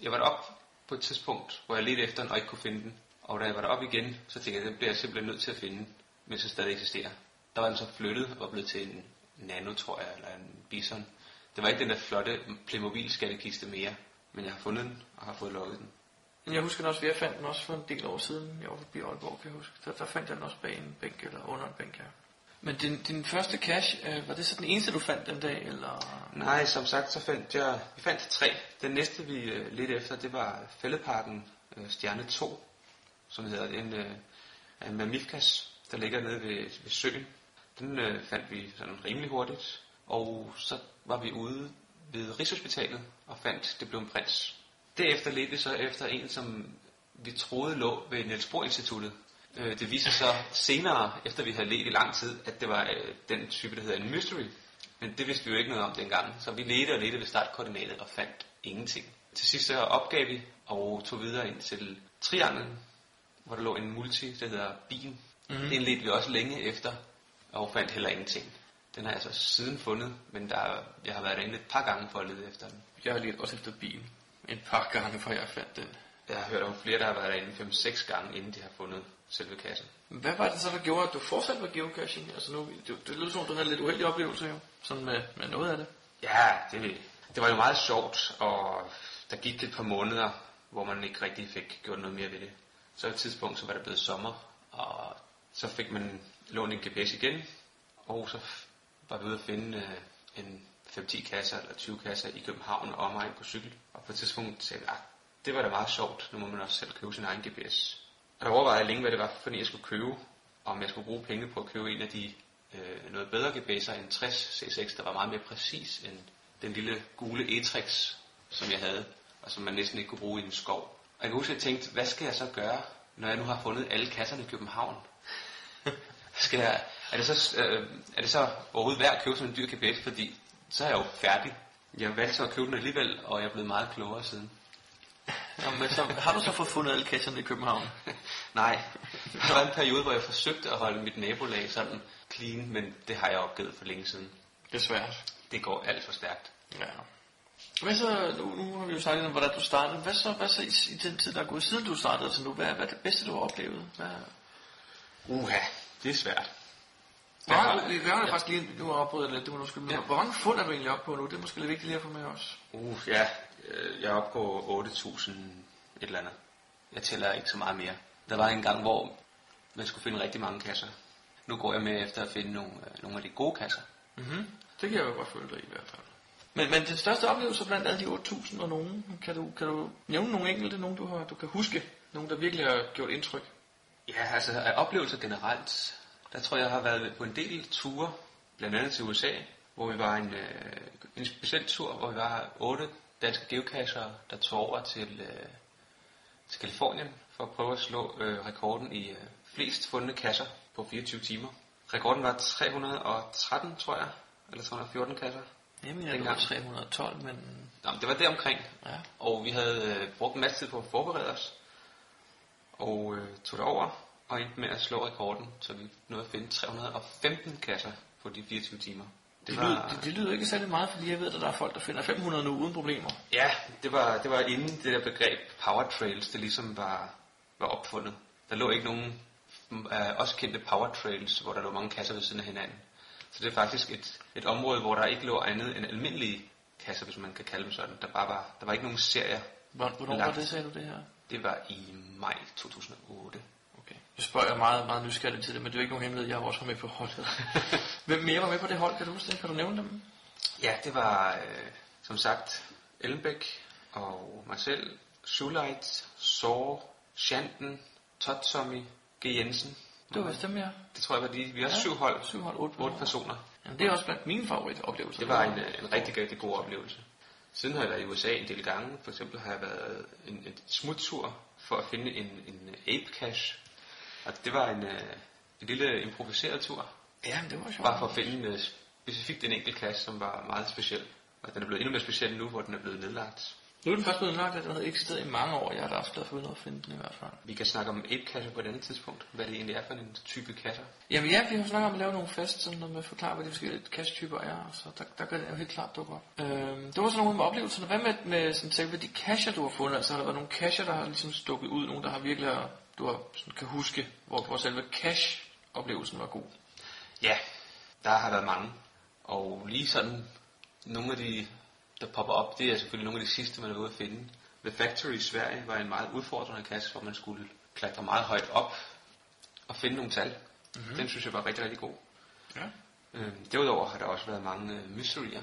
Jeg var derop på et tidspunkt, hvor jeg ledte efter den og ikke kunne finde den. Og da jeg var derop igen, så tænkte jeg, den bliver jeg simpelthen nødt til at finde, mens den stadig eksisterer. Der var den så flyttet og blevet til en nano, tror jeg, eller en bison. Det var ikke den der flotte Playmobil skattekiste mere, men jeg har fundet den og har fået lukket den. Men jeg husker den også, jeg fandt den også for en del år siden. Jeg var forbi Aalborg, kan jeg huske. Der, der fandt jeg den også bag en bænk, eller under en bænk, ja. Men din, din første cache, øh, var det så den eneste, du fandt den dag, eller? Nej, som sagt, så fandt jeg, vi fandt tre. Den næste, vi øh, ledte efter, det var Fældeparken øh, Stjerne 2, som hedder en, øh, en Mamifkas, der ligger nede ved, ved søen. Den øh, fandt vi sådan rimelig hurtigt, og så var vi ude ved Rigshospitalet og fandt Det blev en prins. Derefter ledte vi så efter en, som vi troede lå ved Niels Bohr Instituttet. Øh, Det viste sig så senere, efter vi havde let i lang tid, at det var øh, den type, der hedder en mystery. Men det vidste vi jo ikke noget om dengang. Så vi ledte og ledte ved startkoordinatet og fandt ingenting. Til sidst så opgav vi og tog videre ind til Trianglen, hvor der lå en multi, der hedder Bien. Mm. Den ledte vi også længe efter og fandt heller ingenting. Den har jeg så siden fundet, men der, er- jeg har været derinde et par gange for at lede efter den. Jeg har lidt også efter bilen. En par gange, før jeg fandt den. Jeg har hørt om flere, der har været derinde 5-6 gange, inden de har fundet selve kassen. Hvad var det så, der gjorde, at du fortsatte med geocaching? Altså nu, det, det lyder som om, du havde lidt uheldige oplevelser jo. Sådan med, med noget af det. Ja, det, det var jo meget sjovt, og der gik et par måneder, hvor man ikke rigtig fik gjort noget mere ved det. Så på et tidspunkt, så var det blevet sommer, og så fik man lånt en GPS igen, og så var vi ude at finde øh, en 5-10 kasser eller 20 kasser i København og omegn på cykel. Og på et tidspunkt sagde jeg, ah, det var da meget sjovt, nu må man også selv købe sin egen GPS. Og jeg overvejede længe, hvad det var for en, jeg skulle købe, og om jeg skulle bruge penge på at købe en af de øh, noget bedre GPS'er end 60 C6, der var meget mere præcis end den lille gule e som jeg havde, og som man næsten ikke kunne bruge i en skov. Og jeg kan huske, at jeg tænkte, hvad skal jeg så gøre, når jeg nu har fundet alle kasserne i København? *laughs* skal jeg, er, det så, øh, er det så overhovedet værd at købe sådan en dyr GPS, fordi så er jeg jo færdig. Jeg valgte så at købe den alligevel, og jeg er blevet meget klogere siden. Nå, men så, har du så fået fundet alle cacherne i København? *laughs* Nej, der var en periode, hvor jeg forsøgte at holde mit nabolag sådan clean, men det har jeg opgivet for længe siden. Det er svært. Det går alt for stærkt. Ja. Hvad så, nu, nu har vi jo snakket om, hvordan du startede. Hvad så, hvad så i, i den tid, der er gået siden du startede til nu? Hvad, hvad er det bedste, du har oplevet? Hvad, Uha, det er svært. hvor mange, vi gør det faktisk lige, nu afbryder jeg lidt, det må du skylde ja. Hvor mange fund er du egentlig oppe på nu? Det er måske lidt vigtigt lige at få med os. Uh, ja, øh, jeg er oppe på 8.000 et eller andet. Jeg tæller ikke så meget mere. Der var en gang, hvor man skulle finde rigtig mange kasser. Nu går jeg med efter at finde nogle, øh, nogle af de gode kasser. Mhm. Det kan jeg jo godt følge dig i, i hvert fald. Men, men den største oplevelse blandt alle de 8.000 og nogen, kan du, kan du nævne nogle enkelte, nogen du, har, du kan huske? Nogen, der virkelig har gjort indtryk? Ja, altså af oplevelser generelt, der tror jeg, jeg har været på en del ture, blandt andet til USA, hvor vi var en, øh, en speciel tur, hvor vi var otte danske geocacher, der tog over til, øh, til Kalifornien for at prøve at slå øh, rekorden i øh, flest fundne kasser på 24 timer. Rekorden var 313, tror jeg, eller 314 kasser. Jamen, jeg var 312, men... Nå, det var det omkring. Ja. Og vi havde øh, brugt en masse tid på at forberede os. Og øh, tog det over og endte med at slå rekorden, så vi nåede at finde 315 kasser på de 24 timer. Det, det, lyder, det, det lyder ikke særlig meget, fordi jeg ved, at der er folk, der finder 500 nu uden problemer. Ja, det var, det var inden det der begreb power trails, det ligesom var, var opfundet. Der lå ikke nogen uh, også kendte power trails, hvor der lå mange kasser ved siden af hinanden. Så det er faktisk et, et område, hvor der ikke lå andet end almindelige kasser, hvis man kan kalde dem sådan. Der, bare var, der var ikke nogen serier. Hvornår var det, sagde du det her? Det var i maj 2008. Okay. Jeg spørger jeg meget, meget nysgerrig til det, men det er jo ikke nogen hemmelighed, jeg har også med på holdet. *laughs* Hvem mere var med på det hold, kan du huske det? Kan du nævne dem? Ja, det var øh, som sagt Ellenbæk og mig selv, Suleit, Sår, Shanten, Totsomi, G. Jensen. Det var dem, ja. Det tror jeg var de. Vi har Ja, ja, syv hold. Syv hold, otte, otte personer. Jamen, det er også blandt mine favoritoplevelser. Det var en, øh, en rigtig, rigtig god oplevelse. Siden har jeg været i USA en del gange. For eksempel har jeg været en, en smuttur for at finde en, en ape cache. Og det var en, øh, en lille improviseret tur. Ja, det var sjovt. Bare for at finde øh, specifikt en enkelt cache, som var meget speciel. Og den er blevet endnu mere speciel nu, hvor den er blevet nedlagt. Nu er den først blevet indlagt, at den havde eksisteret i mange år. Jeg er da også glad for at finde den i hvert fald. Vi kan snakke om ape cacher på et andet tidspunkt. Hvad det egentlig er for en type cacher. Jamen ja, vi har snakket om at lave nogle fast, sådan noget med at forklare, hvad de forskellige cache-typer er, så der, der kan det jo helt klart dukke op. Øhm, det var sådan nogle med oplevelserne. Hvad med, med sådan, selve de cacher, du har fundet? Altså har der været nogle cacher, der har ligesom stukket ud, nogle der har virkelig, har- du har, sådan, kan huske, hvor, hvor selve cache-oplevelsen var god? Ja, der har været mange. Og lige sådan, nogle af de, der popper op, det er selvfølgelig nogle af de sidste, man er ude at finde. The Factory i Sverige var en meget udfordrende kasse, hvor man skulle klatre meget højt op og finde nogle tal. Mhm. Mm-hmm. Den synes jeg var rigtig, rigtig god. Ja. Øhm, derudover har der også været mange øh, mysterier.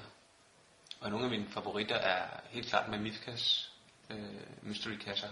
Og nogle af mine favoritter er helt klart Mamifkas øh, mystery kasser.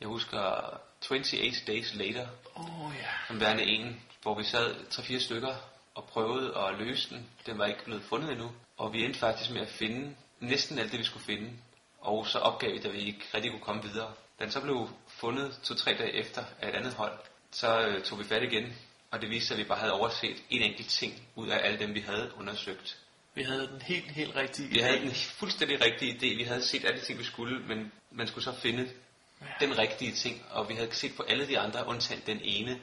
Jeg husker 28 Days Later, oh, ja. som værende en, hvor vi sad 3-4 stykker og prøvede at løse den. Den var ikke blevet fundet endnu. Og vi endte faktisk med at finde næsten alt det, vi skulle finde. Og så opgav vi, da vi ikke rigtig kunne komme videre. Da den så blev fundet to-tre dage efter af et andet hold, så øh, tog vi fat igen. Og det viste sig, at vi bare havde overset en enkelt ting ud af alle dem, vi havde undersøgt. Vi havde den helt, helt rigtige Vi havde den fuldstændig rigtige idé. Vi havde set alle de ting, vi skulle, men man skulle så finde ja. den rigtige ting. Og vi havde set på alle de andre, undtagen den ene,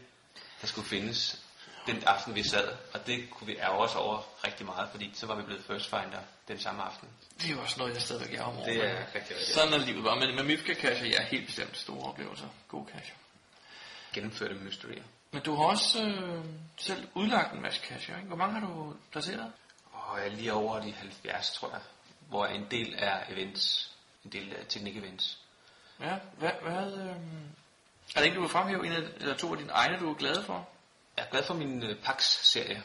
der skulle findes den aften, vi sad. Og det kunne vi ærge os over rigtig meget, fordi så var vi blevet first finder den samme aften. Det er jo også noget, jeg stadigvæk er om over. Det er rigtig, rigtig Sådan er livet bare. Men med Mifka Cache, ja, helt bestemt store oplevelser. God cache. Gennemførte mysterier. Men du har også øh, selv udlagt en masse cache, ikke? Hvor mange har du placeret? Og jeg er lige over de 70, tror jeg. Hvor en del er events. En del er teknik-events. Ja, hvad, hvad øh, er det ikke, du vil fremhæve en af, eller to af dine egne, du er glad for? Jeg er glad for min øh, Pax-serie.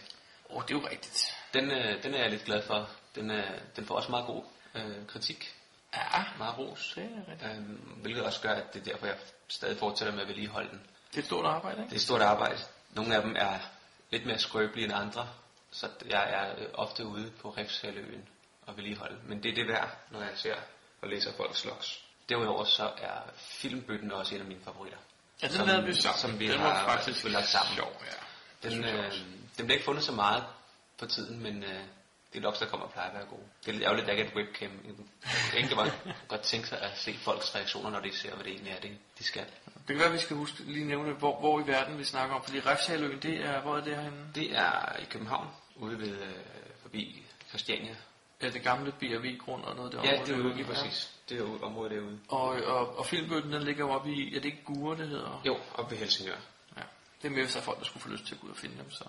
Åh, oh, det er jo rigtigt. Den, øh, den er jeg lidt glad for. Den, øh, den får også meget god øh, kritik. Ja. Meget ros. Det er rigtigt. Øhm, hvilket også gør, at det er derfor, jeg stadig fortsætter med at vedligeholde den. Det er et stort arbejde, Det ikke? er et stort arbejde. Nogle af dem er lidt mere skrøbelige end andre. Så jeg er øh, ofte ude på Refshaløen og vedligeholde. Men det er det værd, når jeg ser og læser folks logs. Derudover så er filmbøtten også en af mine favoritter. Ja, den som, lavede vi sammen. Som vi Den har var faktisk lagt sammen. sjov, ja. Den, øh, den bliver ikke fundet så meget på tiden, men øh, det er logs, der kommer og plejer at være gode. Det er lidt ærgerligt, at der ikke er et webcam. Jeg kan bare *laughs* godt tænke sig at se folks reaktioner, når de ser, hvad det egentlig er, det, de skal. Det kan være, at vi skal huske lige nævne, hvor, hvor i verden vi snakker om. Fordi Refshaløen, det er, hvor er det henne? Det er i København, ude ved øh, forbi Christiania. Ja, det gamle B&V-grund og noget der Ja, det er jo lige præcis. Det er området derude. Og, og, og filmbøtten, den ligger jo oppe i, er det ikke Gure, det hedder? Jo, oppe ved Helsingør. Ja. Det er med, hvis der er folk, der skulle få lyst til at gå ud og finde dem, så...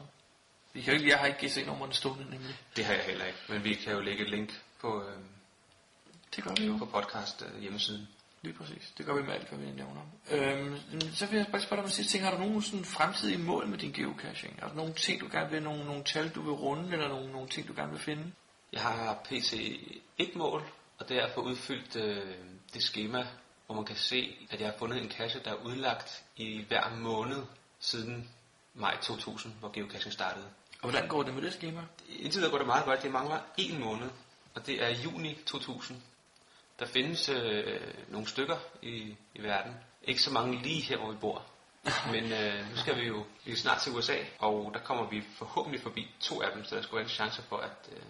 Vi kan jo ikke, jeg har ikke GC-nummerne stående, nemlig. Det har jeg heller ikke, men vi kan jo lægge et link på, øh, det gør vi jo. på podcast øh, hjemmesiden. lige præcis. Det gør vi med alt, hvad vi nævner. Øhm, så vil jeg bare spørge dig om sidste ting. Har du nogen sådan fremtidige mål med din geocaching? Er der nogle ting, du gerne vil, nogle, nogle tal, du vil runde, eller nogle, nogle ting, du gerne vil finde? Jeg har pt. et mål, og det er at få udfyldt øh, det schema, hvor man kan se, at jeg har fundet en cache, der er udlagt i hver måned siden maj 2000, hvor geocaching startede. Og hvordan går det med det schema? Indtil videre går det meget godt. Det mangler en måned, og det er juni 2000. Der findes øh, nogle stykker i, i verden. Ikke så mange lige her, hvor vi bor. *laughs* Men øh, nu skal vi jo vi snart til USA, og der kommer vi forhåbentlig forbi to af dem, så der skulle være en chance for, at øh,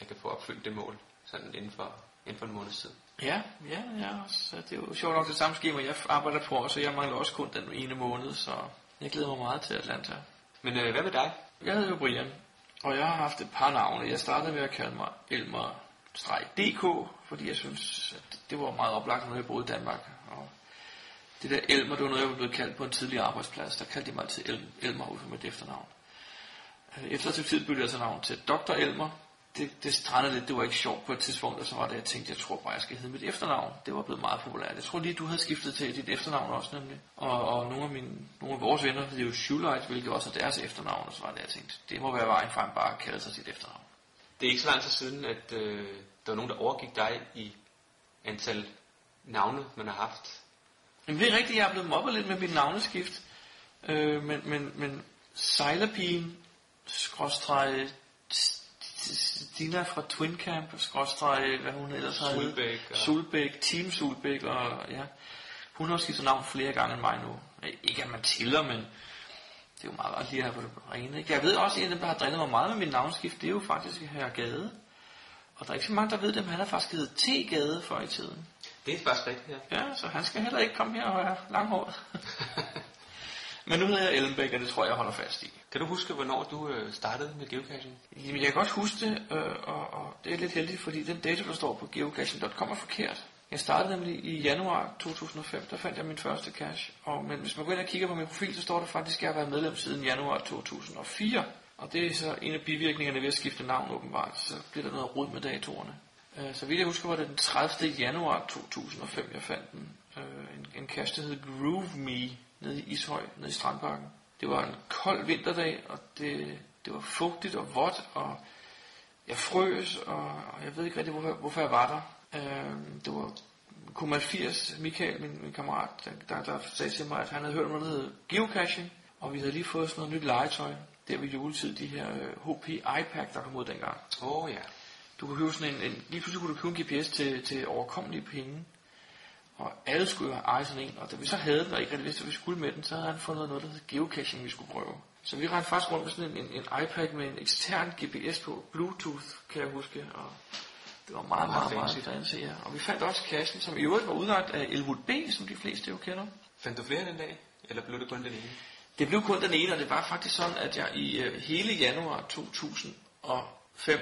jeg kan få opfyldt det mål sådan inden for, inden for en måneds tid. Ja, ja, ja. Så det er jo sjovt nok det samme schema, jeg arbejder på, så jeg mangler også kun den ene måned, så jeg glæder mig meget til Atlanta. Men øh, hvad med dig? Jeg hedder jo Brian, og jeg har haft et par navne. Jeg startede med at kalde mig Elmer-DK, fordi jeg synes, at det var meget oplagt, når jeg boede i Danmark. Og det der Elmer, det var noget, jeg var blevet kaldt på en tidligere arbejdsplads. Der kaldte de mig altid El- Elmer ud for mit efternavn. Øh, Efter et tid byttede jeg så navn til Dr. Elmer. Det, det strandede lidt, det var ikke sjovt på et tidspunkt, og så var det, jeg tænkte, jeg tror bare, jeg skal hedde mit efternavn. Det var blevet meget populært. Jeg tror lige, du havde skiftet til dit efternavn også nemlig. Og, og nogle, af mine, nogle af vores venner hed jo Schulite, hvilket også er deres efternavn, og så var det, jeg tænkte, det må være vejen frem bare at kalde sig sit efternavn. Det er ikke så lang tid siden, at øh, der var nogen, der overgik dig i antal navne, man har haft. Jamen det er rigtigt, jeg er blevet mobbet lidt med mit navneskift. Øh, men, men, men Sejlerpigen, skråstreg Stina fra Twin Camp, skråstreg, hvad hun ellers har. Sulbæk og- Sulbæk, Team Sulbæk, og ja. Hun har skiftet navn flere gange end mig nu. Øh, Ikke at man tiller, men det er jo meget godt lige at have på det rene. Ikke? Jeg ved også, at en af dem, der har drillet mig meget med min navnskift, det er jo faktisk her Gade. Og der er ikke så mange, der ved det, men han har faktisk heddet T. Gade før i tiden. Det er faktisk rigtigt, ja. Ja, så han skal heller ikke komme her og være langhåret. *laughs* Men nu hedder jeg Ellenbæk, og det tror jeg, jeg holder fast i. Kan du huske, hvornår du øh, startede med geocaching? Jamen, jeg kan godt huske det, øh, og, og det er lidt heldigt, fordi den dato, der står på geocaching.com er forkert. Jeg startede nemlig i januar 2005, der fandt jeg min første cache. Og, men hvis man går ind og kigger på min profil, så står der faktisk, at jeg har været medlem siden januar 2004. Og det er så en af bivirkningerne ved at skifte navn åbenbart. Så bliver der noget rod med datorerne. Øh, Så vidt jeg husker, var det den 30. januar 2005, jeg fandt den. Øh, En, en cache, der hed Groove Me, nede i Ishøj, nede i Strandparken. Det var en kold vinterdag, og det, det var fugtigt og vådt, og jeg frøs, og, og jeg ved ikke rigtig, hvorfor, hvorfor jeg var der. Øh, det var Kumal 80, Michael, min, min kammerat, der, der, der sagde til mig, at han havde hørt noget, der hed geocaching, og vi havde lige fået sådan noget nyt legetøj, der ved juletid, de her øh, HP iPad, der kom ud dengang. Åh oh, ja. Du kunne købe sådan en, en lige pludselig kunne du købe en GPS til, til overkommelige penge. Og alle skulle jo eje sådan en, og da vi så havde den, og ikke rigtig vidste, hvad vi skulle med den, så havde han fundet noget, der hed geocaching, vi skulle prøve. Så vi rendte faktisk rundt med sådan en, en, en iPad med en ekstern GPS på, Bluetooth, kan jeg huske, og det var meget, Meget meget, meget fancy. ja. Og vi fandt også cachen, som i øvrigt var udlagt af Elwood B, som de fleste jo kender. Fandt du flere den dag? Eller blev det kun den ene? Det blev kun den ene, og det var faktisk sådan, at jeg i øh, hele januar 2005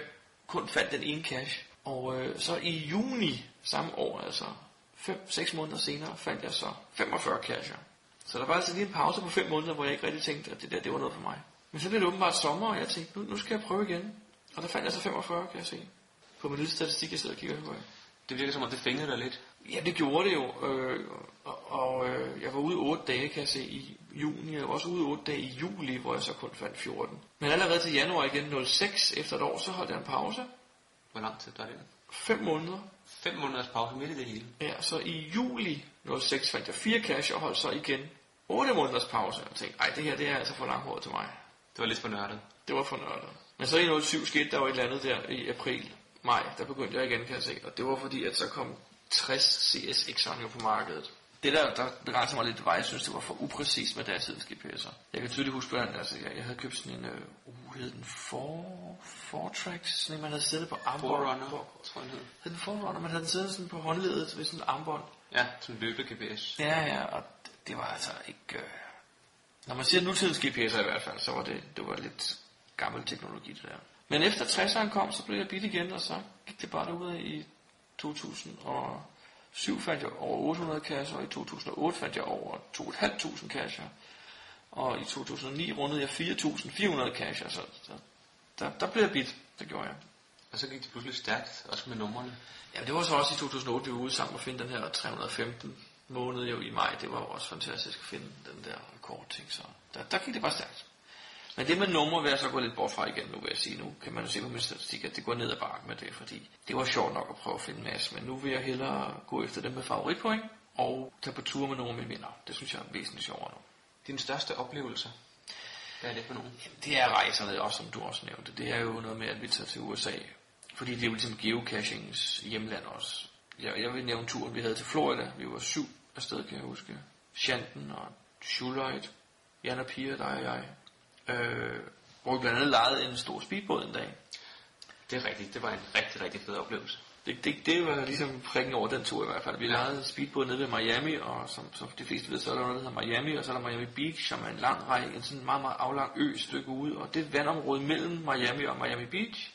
kun fandt den ene cash. Og øh, så i juni samme år, altså 5-6 måneder senere, fandt jeg så 45 casher. Så der var altså lige en pause på 5 måneder, hvor jeg ikke rigtig tænkte, at det der, det var noget for mig. Men så blev det åbenbart sommer, og jeg tænkte, nu, nu skal jeg prøve igen. Og der fandt jeg så 45, kan jeg se. På min lille statistik, jeg sidder og kigger på. Det virker som om, det fængede dig lidt. Ja, det gjorde det jo. Øh, og og øh, jeg var ude 8 dage, kan jeg se, i juni. Jeg var også ude 8 dage i juli, hvor jeg så kun fandt 14. Men allerede til januar igen 06, efter et år, så holdt jeg en pause. Hvor lang tid var det? 5 måneder. 5 måneders pause midt i det hele. Ja, så i juli 06 fandt jeg 4 cash og holdt så igen 8 måneders pause. Og tænkte, ej, det her det er altså for langt til mig. Det var lidt for nørdet. Det var for nørdet. Men så i 07 skete der jo et eller andet der i april, maj, der begyndte jeg igen, kan jeg se. Og det var fordi, at så kom 60 CSX'erne jo på markedet. Det der, der begrænsede mig lidt, var, jeg synes, det var for upræcist med datidens GPS'er. Jeg kan tydeligt huske, hvordan altså, jeg, jeg havde købt sådan en, øh, uh, hed den for, Fortrax, sådan en, man havde siddet på armbånd. Forerunner, På, tror jeg den hed. hed den Forerunner, man havde den siddet sådan på håndledet ved sådan en armbånd. Ja, sådan løbe GPS. Ja, ja, og det, det var altså ikke... Øh... Når man siger nutidens GPS'er i hvert fald, så var det, det var lidt gammel teknologi det der. Men efter 60'eren kom, så blev jeg bit igen, og så gik det bare derude i 2007 fandt jeg over 800 kasser, og i 2008 fandt jeg over 2.500 kasser. Og i 2009 rundede jeg 4.400 kasser, så, så der, der blev jeg bit. Det gjorde jeg. Og så gik det pludselig stærkt, også med numrene. Ja, det var så også i 2008, vi var ude sammen og finde den her 315 måned jo i maj. Det var jo også fantastisk at finde den der rekordting. Så der, der gik det bare stærkt. Men det med numre vil jeg så gå lidt bort fra igen nu, vil jeg sige. Nu kan man jo se på min statistik, at det går ned ad bakken med det, fordi det var sjovt nok at prøve at finde en masse. Men nu vil jeg hellere gå efter dem med favoritpoint og tage på tur med nogle af mine vinder. Det synes jeg er væsentligt sjovere nu. Din største oplevelse? Hvad er det for nogen? Det er rejserne også, som du også nævnte. Det er jo noget med, at vi tager til USA. Fordi det er jo ligesom geocachings hjemland også. Jeg, jeg vil nævne turen, vi havde til Florida. Vi var syv afsted, kan jeg huske. Shanten og Schuleit, Jan og Pia, dig og jeg. Øh, hvor vi blandt andet lejede en stor speedbåd en dag. Det er rigtigt. Det var en rigtig, rigtig fed oplevelse. Det, det, det var ligesom prikken over den tur i hvert fald. Vi ja. lejede speedbåd nede ved Miami, og som, som de fleste ved, så er der noget, der hedder Miami, og så er der Miami Beach, som er en lang række, en sådan meget, meget aflang ø stykke ude, og det vandområde mellem Miami og Miami Beach,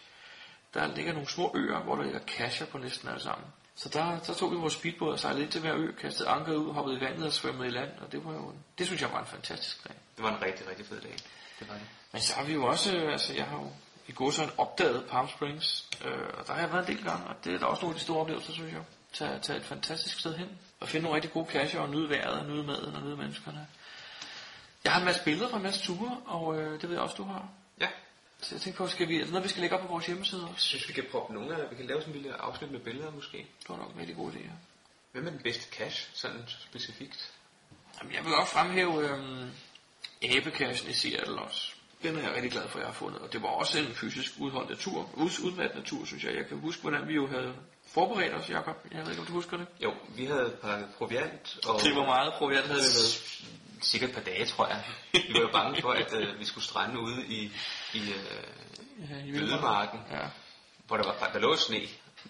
der ligger nogle små øer, hvor der ligger cacher på næsten alle sammen. Så der, der tog vi vores speedbåd og sejlede ind til hver ø, kastede anker ud, hoppede i vandet og svømmede i land, og det var jo, det synes jeg var en fantastisk dag. Det var en rigtig, rigtig fed dag. Det var det. Men så har vi jo også, øh, altså jeg har jo i går sådan opdaget Palm Springs, øh, og der har jeg været en del gange, og det er da også nogle af de store oplevelser, synes jeg. Tag, tag et fantastisk sted hen, og finde nogle rigtig gode cacher, og nyde vejret, og nyde maden, og nyde menneskerne. Jeg har en masse billeder fra en masse ture, og øh, det ved jeg også, du har. Ja. Så jeg tænker på, skal vi, er det noget, vi skal lægge op på vores hjemmeside også? Jeg synes, vi kan proppe nogle af Vi kan lave sådan en lille afsnit med billeder måske. Det var nok en rigtig god idé, ja. Hvem er den bedste cache, sådan specifikt? Jamen, jeg vil også fremhæve øhm, æbekashen i Seattle også. Den er jeg rigtig glad for, at jeg har fundet. Og det var også en fysisk udholdt tur. Ud, udmattende tur, synes jeg. Jeg kan huske, hvordan vi jo havde forberedt os, Jacob. Jeg ved ikke, om du husker det? Jo, vi havde pakket proviant. Og Det var meget proviant, havde vi med. Sikkert et par dage, tror jeg. Vi var jo bange for, at øh, vi skulle strande ude i, i, øh, Ja, i ødemarken, Ja. hvor der, var, der lå sne.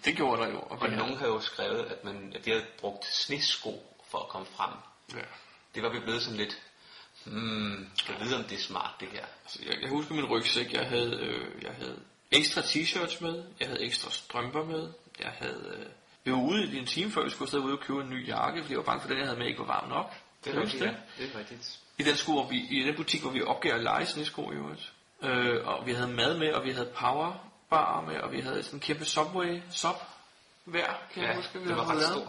Det gjorde der jo. Og, Og nogen havde jo skrevet, at, man, at de havde brugt snesko for at komme frem. Ja. Det var vi blevet sådan lidt, skal jeg vide, om det er smart, det her. Altså, jeg, jeg husker min rygsæk. Jeg havde, øh, jeg havde ekstra t-shirts med. Jeg havde ekstra strømper med. Jeg havde... Øh, vi var ude i en time før, vi skulle afsted ud og købe en ny jakke, fordi jeg var bange for, at den, jeg havde med, ikke var varm nok. Det er rigtigt, huske ja. Det er rigtigt. I den, sko, hvor vi, I den butik, hvor vi opgav at lege snesko i øvrigt. Øh, og vi havde mad med, og vi havde power bar med, og vi havde sådan en kæmpe subway sop hver, kan jeg Ja, huske, vi det var ret lavet.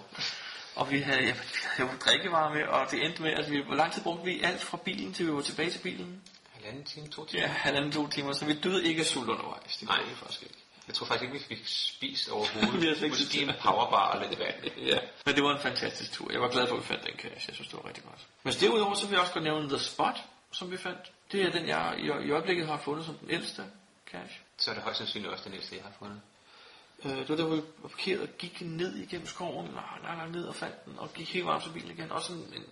Og vi havde, vi havde jo drikkevarer med, og det endte med, at vi, hvor lang tid brugte vi alt fra bilen, til vi var tilbage til bilen? Halvanden time, to timer. Ja, halvanden to timer, så vi døde ikke af sult undervejs. Det Nej. vi faktisk ikke. Jeg tror faktisk ikke, vi fik spist *laughs* Vi overhovedet. havde slet ikke Måske en powerbar og lidt vand. ja, men det var en fantastisk tur. Jeg var glad for, at vi fandt den cache. Jeg synes, det var rigtig godt. Men derudover, så vil jeg også godt nævne The Spot, som vi fandt. Det er den, jeg i, i øjeblikket har fundet som den ældste cache. Så er det højst sandsynligt også den næste, jeg har fundet. Øh, det var der, hvor vi var parkeret og gik ned igennem skoven, langt, langt, langt ned og fandt den, og gik helt varmt til bilen igen. Også en, en,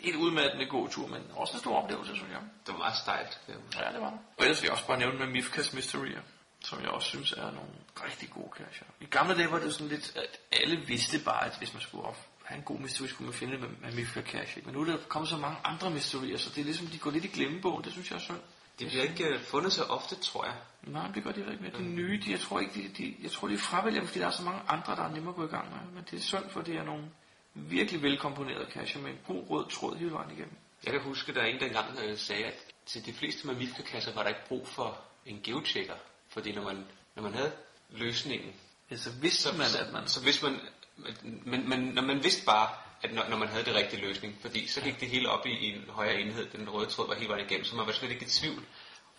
en udmattende god tur, men også en stor oplevelse, synes jeg. Det var meget stejlt. Ja, det var det. Og ellers vil jeg også bare nævne med Mifkas Mysterier, som jeg også synes er nogle rigtig gode cacher. I gamle dage var det sådan lidt, at alle vidste bare, at hvis man skulle op, have en god mystery, skulle man finde med, med Mifka Cache. Men nu er der kommet så mange andre mysterier, så det er ligesom, de går lidt i glemmebogen. Det synes jeg er synd. De bliver ikke øh, fundet så ofte, tror jeg. Nej, det gør de ikke med. De nye, de, jeg tror ikke, de, de, jeg tror, de fravælger, fordi der er så mange andre, der er nemmere at gå i gang med. Men det er synd, for det er nogle virkelig velkomponerede cacher med en god rød tråd hele vejen igennem. Jeg kan huske, der er en, der engang øh, sagde, at til de fleste mamifka-kasser var der ikke brug for en geotjekker. Fordi når man, når man havde løsningen, Ja, så vidste så, man, så, at man... så vidste man, men, men når man vidste bare, at når, når man havde det rigtige løsning, fordi så gik det hele op i, i en højere enhed, den røde tråd var hele vejen igennem, så man var slet ikke i tvivl,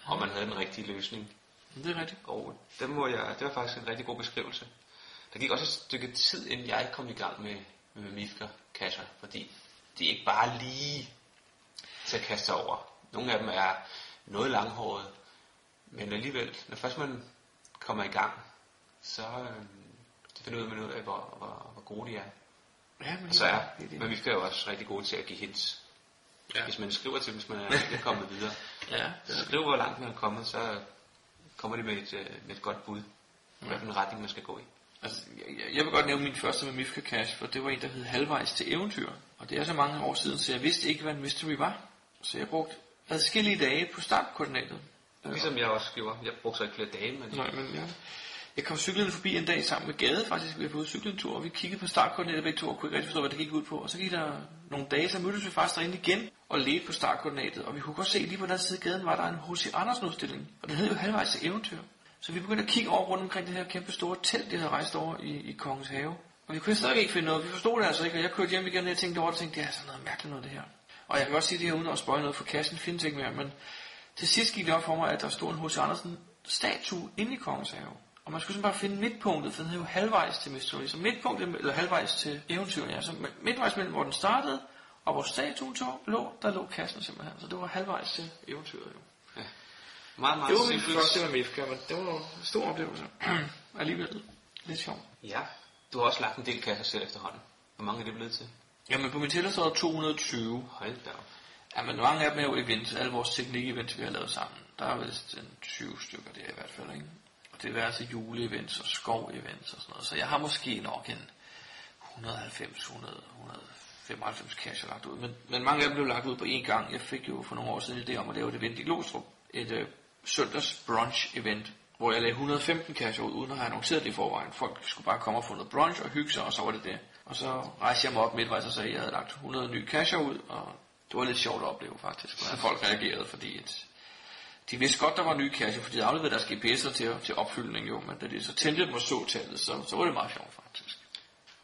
om man havde den rigtige løsning. Det er rigtigt. Og det, må jeg, det var faktisk en rigtig god beskrivelse. Der gik også et stykke tid, inden jeg kom i gang med, med Mifka-kasser, fordi de er ikke bare lige til at kaste sig over. Nogle af dem er noget langhårede, men alligevel, når først man kommer i gang, så øh, så finder man ud af, hvor, hvor, hvor gode de er. Ja, men Og så er det er men vi er jo også rigtig gode til at give hints. Ja. Hvis man skriver til dem, hvis man er ikke kommet videre. Ja, Så skriv, hvor langt man er kommet, så kommer de med et, øh, med et godt bud. Hvad for en retning man skal gå i. Altså, jeg, jeg vil godt nævne min første med Mifka Cash, for det var en, der hed Halvvejs til Eventyr. Og det er så mange år siden, så jeg vidste ikke, hvad en mystery var. Så jeg brugte adskillige dage på startkoordinatet. Ligesom jeg også gjorde. Jeg brugte så ikke flere dage, men... Nej, men ja. Jeg kom cyklende forbi en dag sammen med Gade, faktisk. Vi var på ude tur, og vi kiggede på startkoordinater begge to, og kunne ikke rigtig forstå, hvad det gik ud på. Og så gik der nogle dage, så mødtes vi faktisk derinde igen og ledte på startkoordinatet. Og vi kunne godt se, lige på den anden side af gaden var der en H.C. Andersen udstilling. Og den hed jo halvvejs til eventyr. Så vi begyndte at kigge over rundt omkring det her kæmpe store telt, det havde rejst over i, i Kongens Have. Og vi kunne stadig ikke finde noget. Vi forstod det altså ikke, og jeg kørte hjem igen, og jeg tænkte over det, og tænkte, det er sådan noget mærkeligt noget, det her. Og jeg kan godt sige det her, uden at spøge noget for kassen, findes ikke mere, men til sidst gik det op for mig, at der stod en H.C. Andersen statue inde i Kongens Have. Og man skulle sådan bare finde midtpunktet, for den hed jo halvvejs til Mystery. Så midtpunktet, eller halvvejs til eventyret, ja. Så midtvejs mellem, hvor den startede, og hvor statuen tog, lå, der lå kassen simpelthen. Så det var halvvejs til eventyret jo. Ja. Meget, meget det var min simpelt. første med Mifka, men det var en stor oplevelse. *clears throat* Alligevel lidt sjovt. Ja, du har også lagt en del kasser selv efterhånden. Hvor mange er det blevet til? Jamen på min tæller så er der 220. Hold da op. Ja, men mange af dem er jo events, alle vores teknik-events, vi har lavet sammen. Der er vist en 20 stykker der i hvert fald, ikke? Diverse juleevents og skov-events og sådan noget. Så jeg har måske nok en 190, 100, 195 cash lagt ud. Men, men mange af dem blev lagt ud på én gang. Jeg fik jo for nogle år siden idé om at lave et event i Glostrup. Et øh, søndags brunch event, hvor jeg lagde 115 cash ud, uden at have annonceret det i forvejen. Folk skulle bare komme og få noget brunch og hygge sig, og så var det det. Og så rejste jeg mig op midtvejs og sagde, at jeg havde lagt 100 nye casher ud, og det var lidt sjovt at opleve faktisk, hvordan folk reagerede, fordi et, de vidste godt, der var nye casher, fordi de afleverede deres GPS'er til, til opfyldning jo, men da de så tændte dem og så tallet, så, så var det meget sjovt faktisk.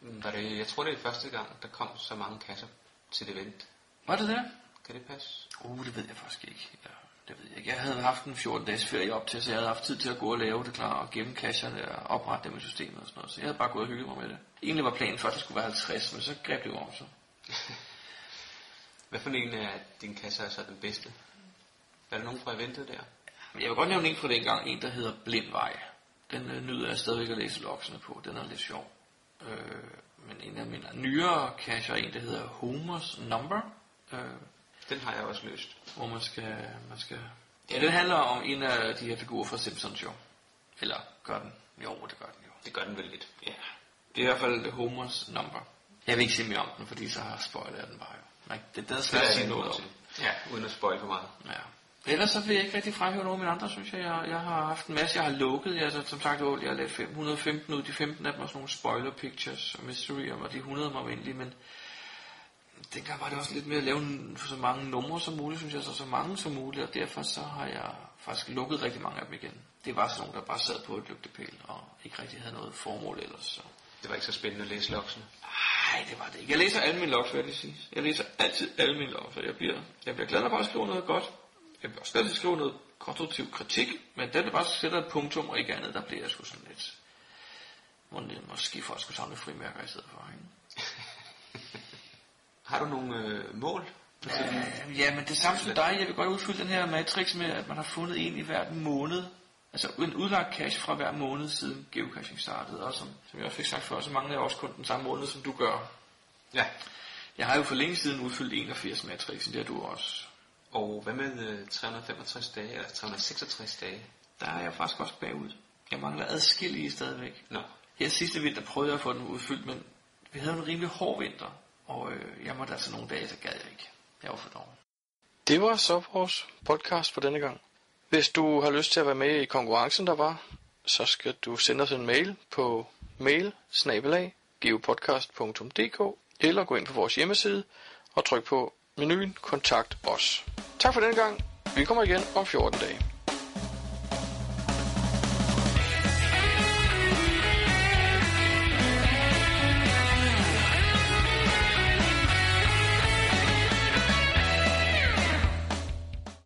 Var det, jeg tror, det er første gang, der kom så mange kasser til det event. Var det det? Kan det passe? Uh, det ved jeg faktisk ikke. Ja, det ved jeg ikke. Jeg havde haft en 14 dages ferie op til, så jeg havde haft tid til at gå og lave det klar og gemme casherne og oprette dem i systemet og sådan noget. Så jeg havde bare gået og hygget mig med det. Egentlig var planen først, at det skulle være 50, men så greb det jo om så. *laughs* Hvad for en af dine kasser er så den bedste? Er der nogen fra eventet der? Jeg vil godt nævne en fra dengang, en der hedder Blindvej. Den øh, nyder jeg stadigvæk at læse loksene på. Den er lidt sjov. Øh, men en af mine nyere cacher er en, der hedder Homers Number. Øh, Den har jeg også løst. hvor man skal, man skal... Ja, den handler om en af de her figurer fra Simpsons jo. Eller gør den? Jo, det gør den jo. Det gør den vel lidt. Ja. Det er i hvert fald Homers Number. Jeg vil ikke sige mere om den, fordi så har spoilet den bare jo. Det, det skal er jeg sige noget om. Ja, uden at spoil for meget. Ja. Ellers så vil jeg ikke rigtig fremhæve nogen af mine andre, synes jeg. Jeg, jeg har haft en masse, jeg har lukket. Jeg, altså, som sagt, jeg har lavet 515 ud. De 15 af dem var sådan nogle spoiler pictures og mystery, og de 100 var venlige, men dengang var det også lidt med at lave så mange numre som muligt, synes jeg, så så mange som muligt, og derfor så har jeg faktisk lukket rigtig mange af dem igen. Det var sådan nogle, der bare sad på et lygtepæl, og ikke rigtig havde noget formål ellers. Så. Det var ikke så spændende at læse loksene. Nej, det var det ikke. Jeg læser alle mine logs, vil jeg lige sige. Jeg læser altid alle mine logs, og jeg bliver, jeg bliver glad, når jeg bare skriver noget godt. Jeg bliver også til at skrive noget konstruktiv kritik, men den der bare sætter et punktum og ikke andet, der bliver jeg sgu sådan lidt... Må, måske folk skulle samle frimærker i stedet for, ikke? *laughs* Har du nogle øh, mål? Øh, ja, men det samme som dig. Jeg vil godt udfylde den her matrix med, at man har fundet en i hver måned. Altså en udlagt cash fra hver måned siden geocaching startede. Og som, som jeg også fik sagt før, så mangler jeg også kun den samme måned, som du gør. Ja. Jeg har jo for længe siden udfyldt 81 matrixen, det har du også. Og hvad med øh, 365 dage, eller 366 dage? Der er jeg faktisk også bagud. Jeg mangler adskillige stadigvæk. Nå. Her sidste vinter prøvede jeg at få den udfyldt, men vi havde en rimelig hård vinter. Og øh, jeg måtte altså nogle dage, så gad jeg ikke. Jeg var for dårlig. Det var så vores podcast for denne gang. Hvis du har lyst til at være med i konkurrencen, der var, så skal du sende os en mail på mail geopodcast.dk eller gå ind på vores hjemmeside og tryk på menuen Kontakt os. Tak for denne gang. Vi kommer igen om 14 dage.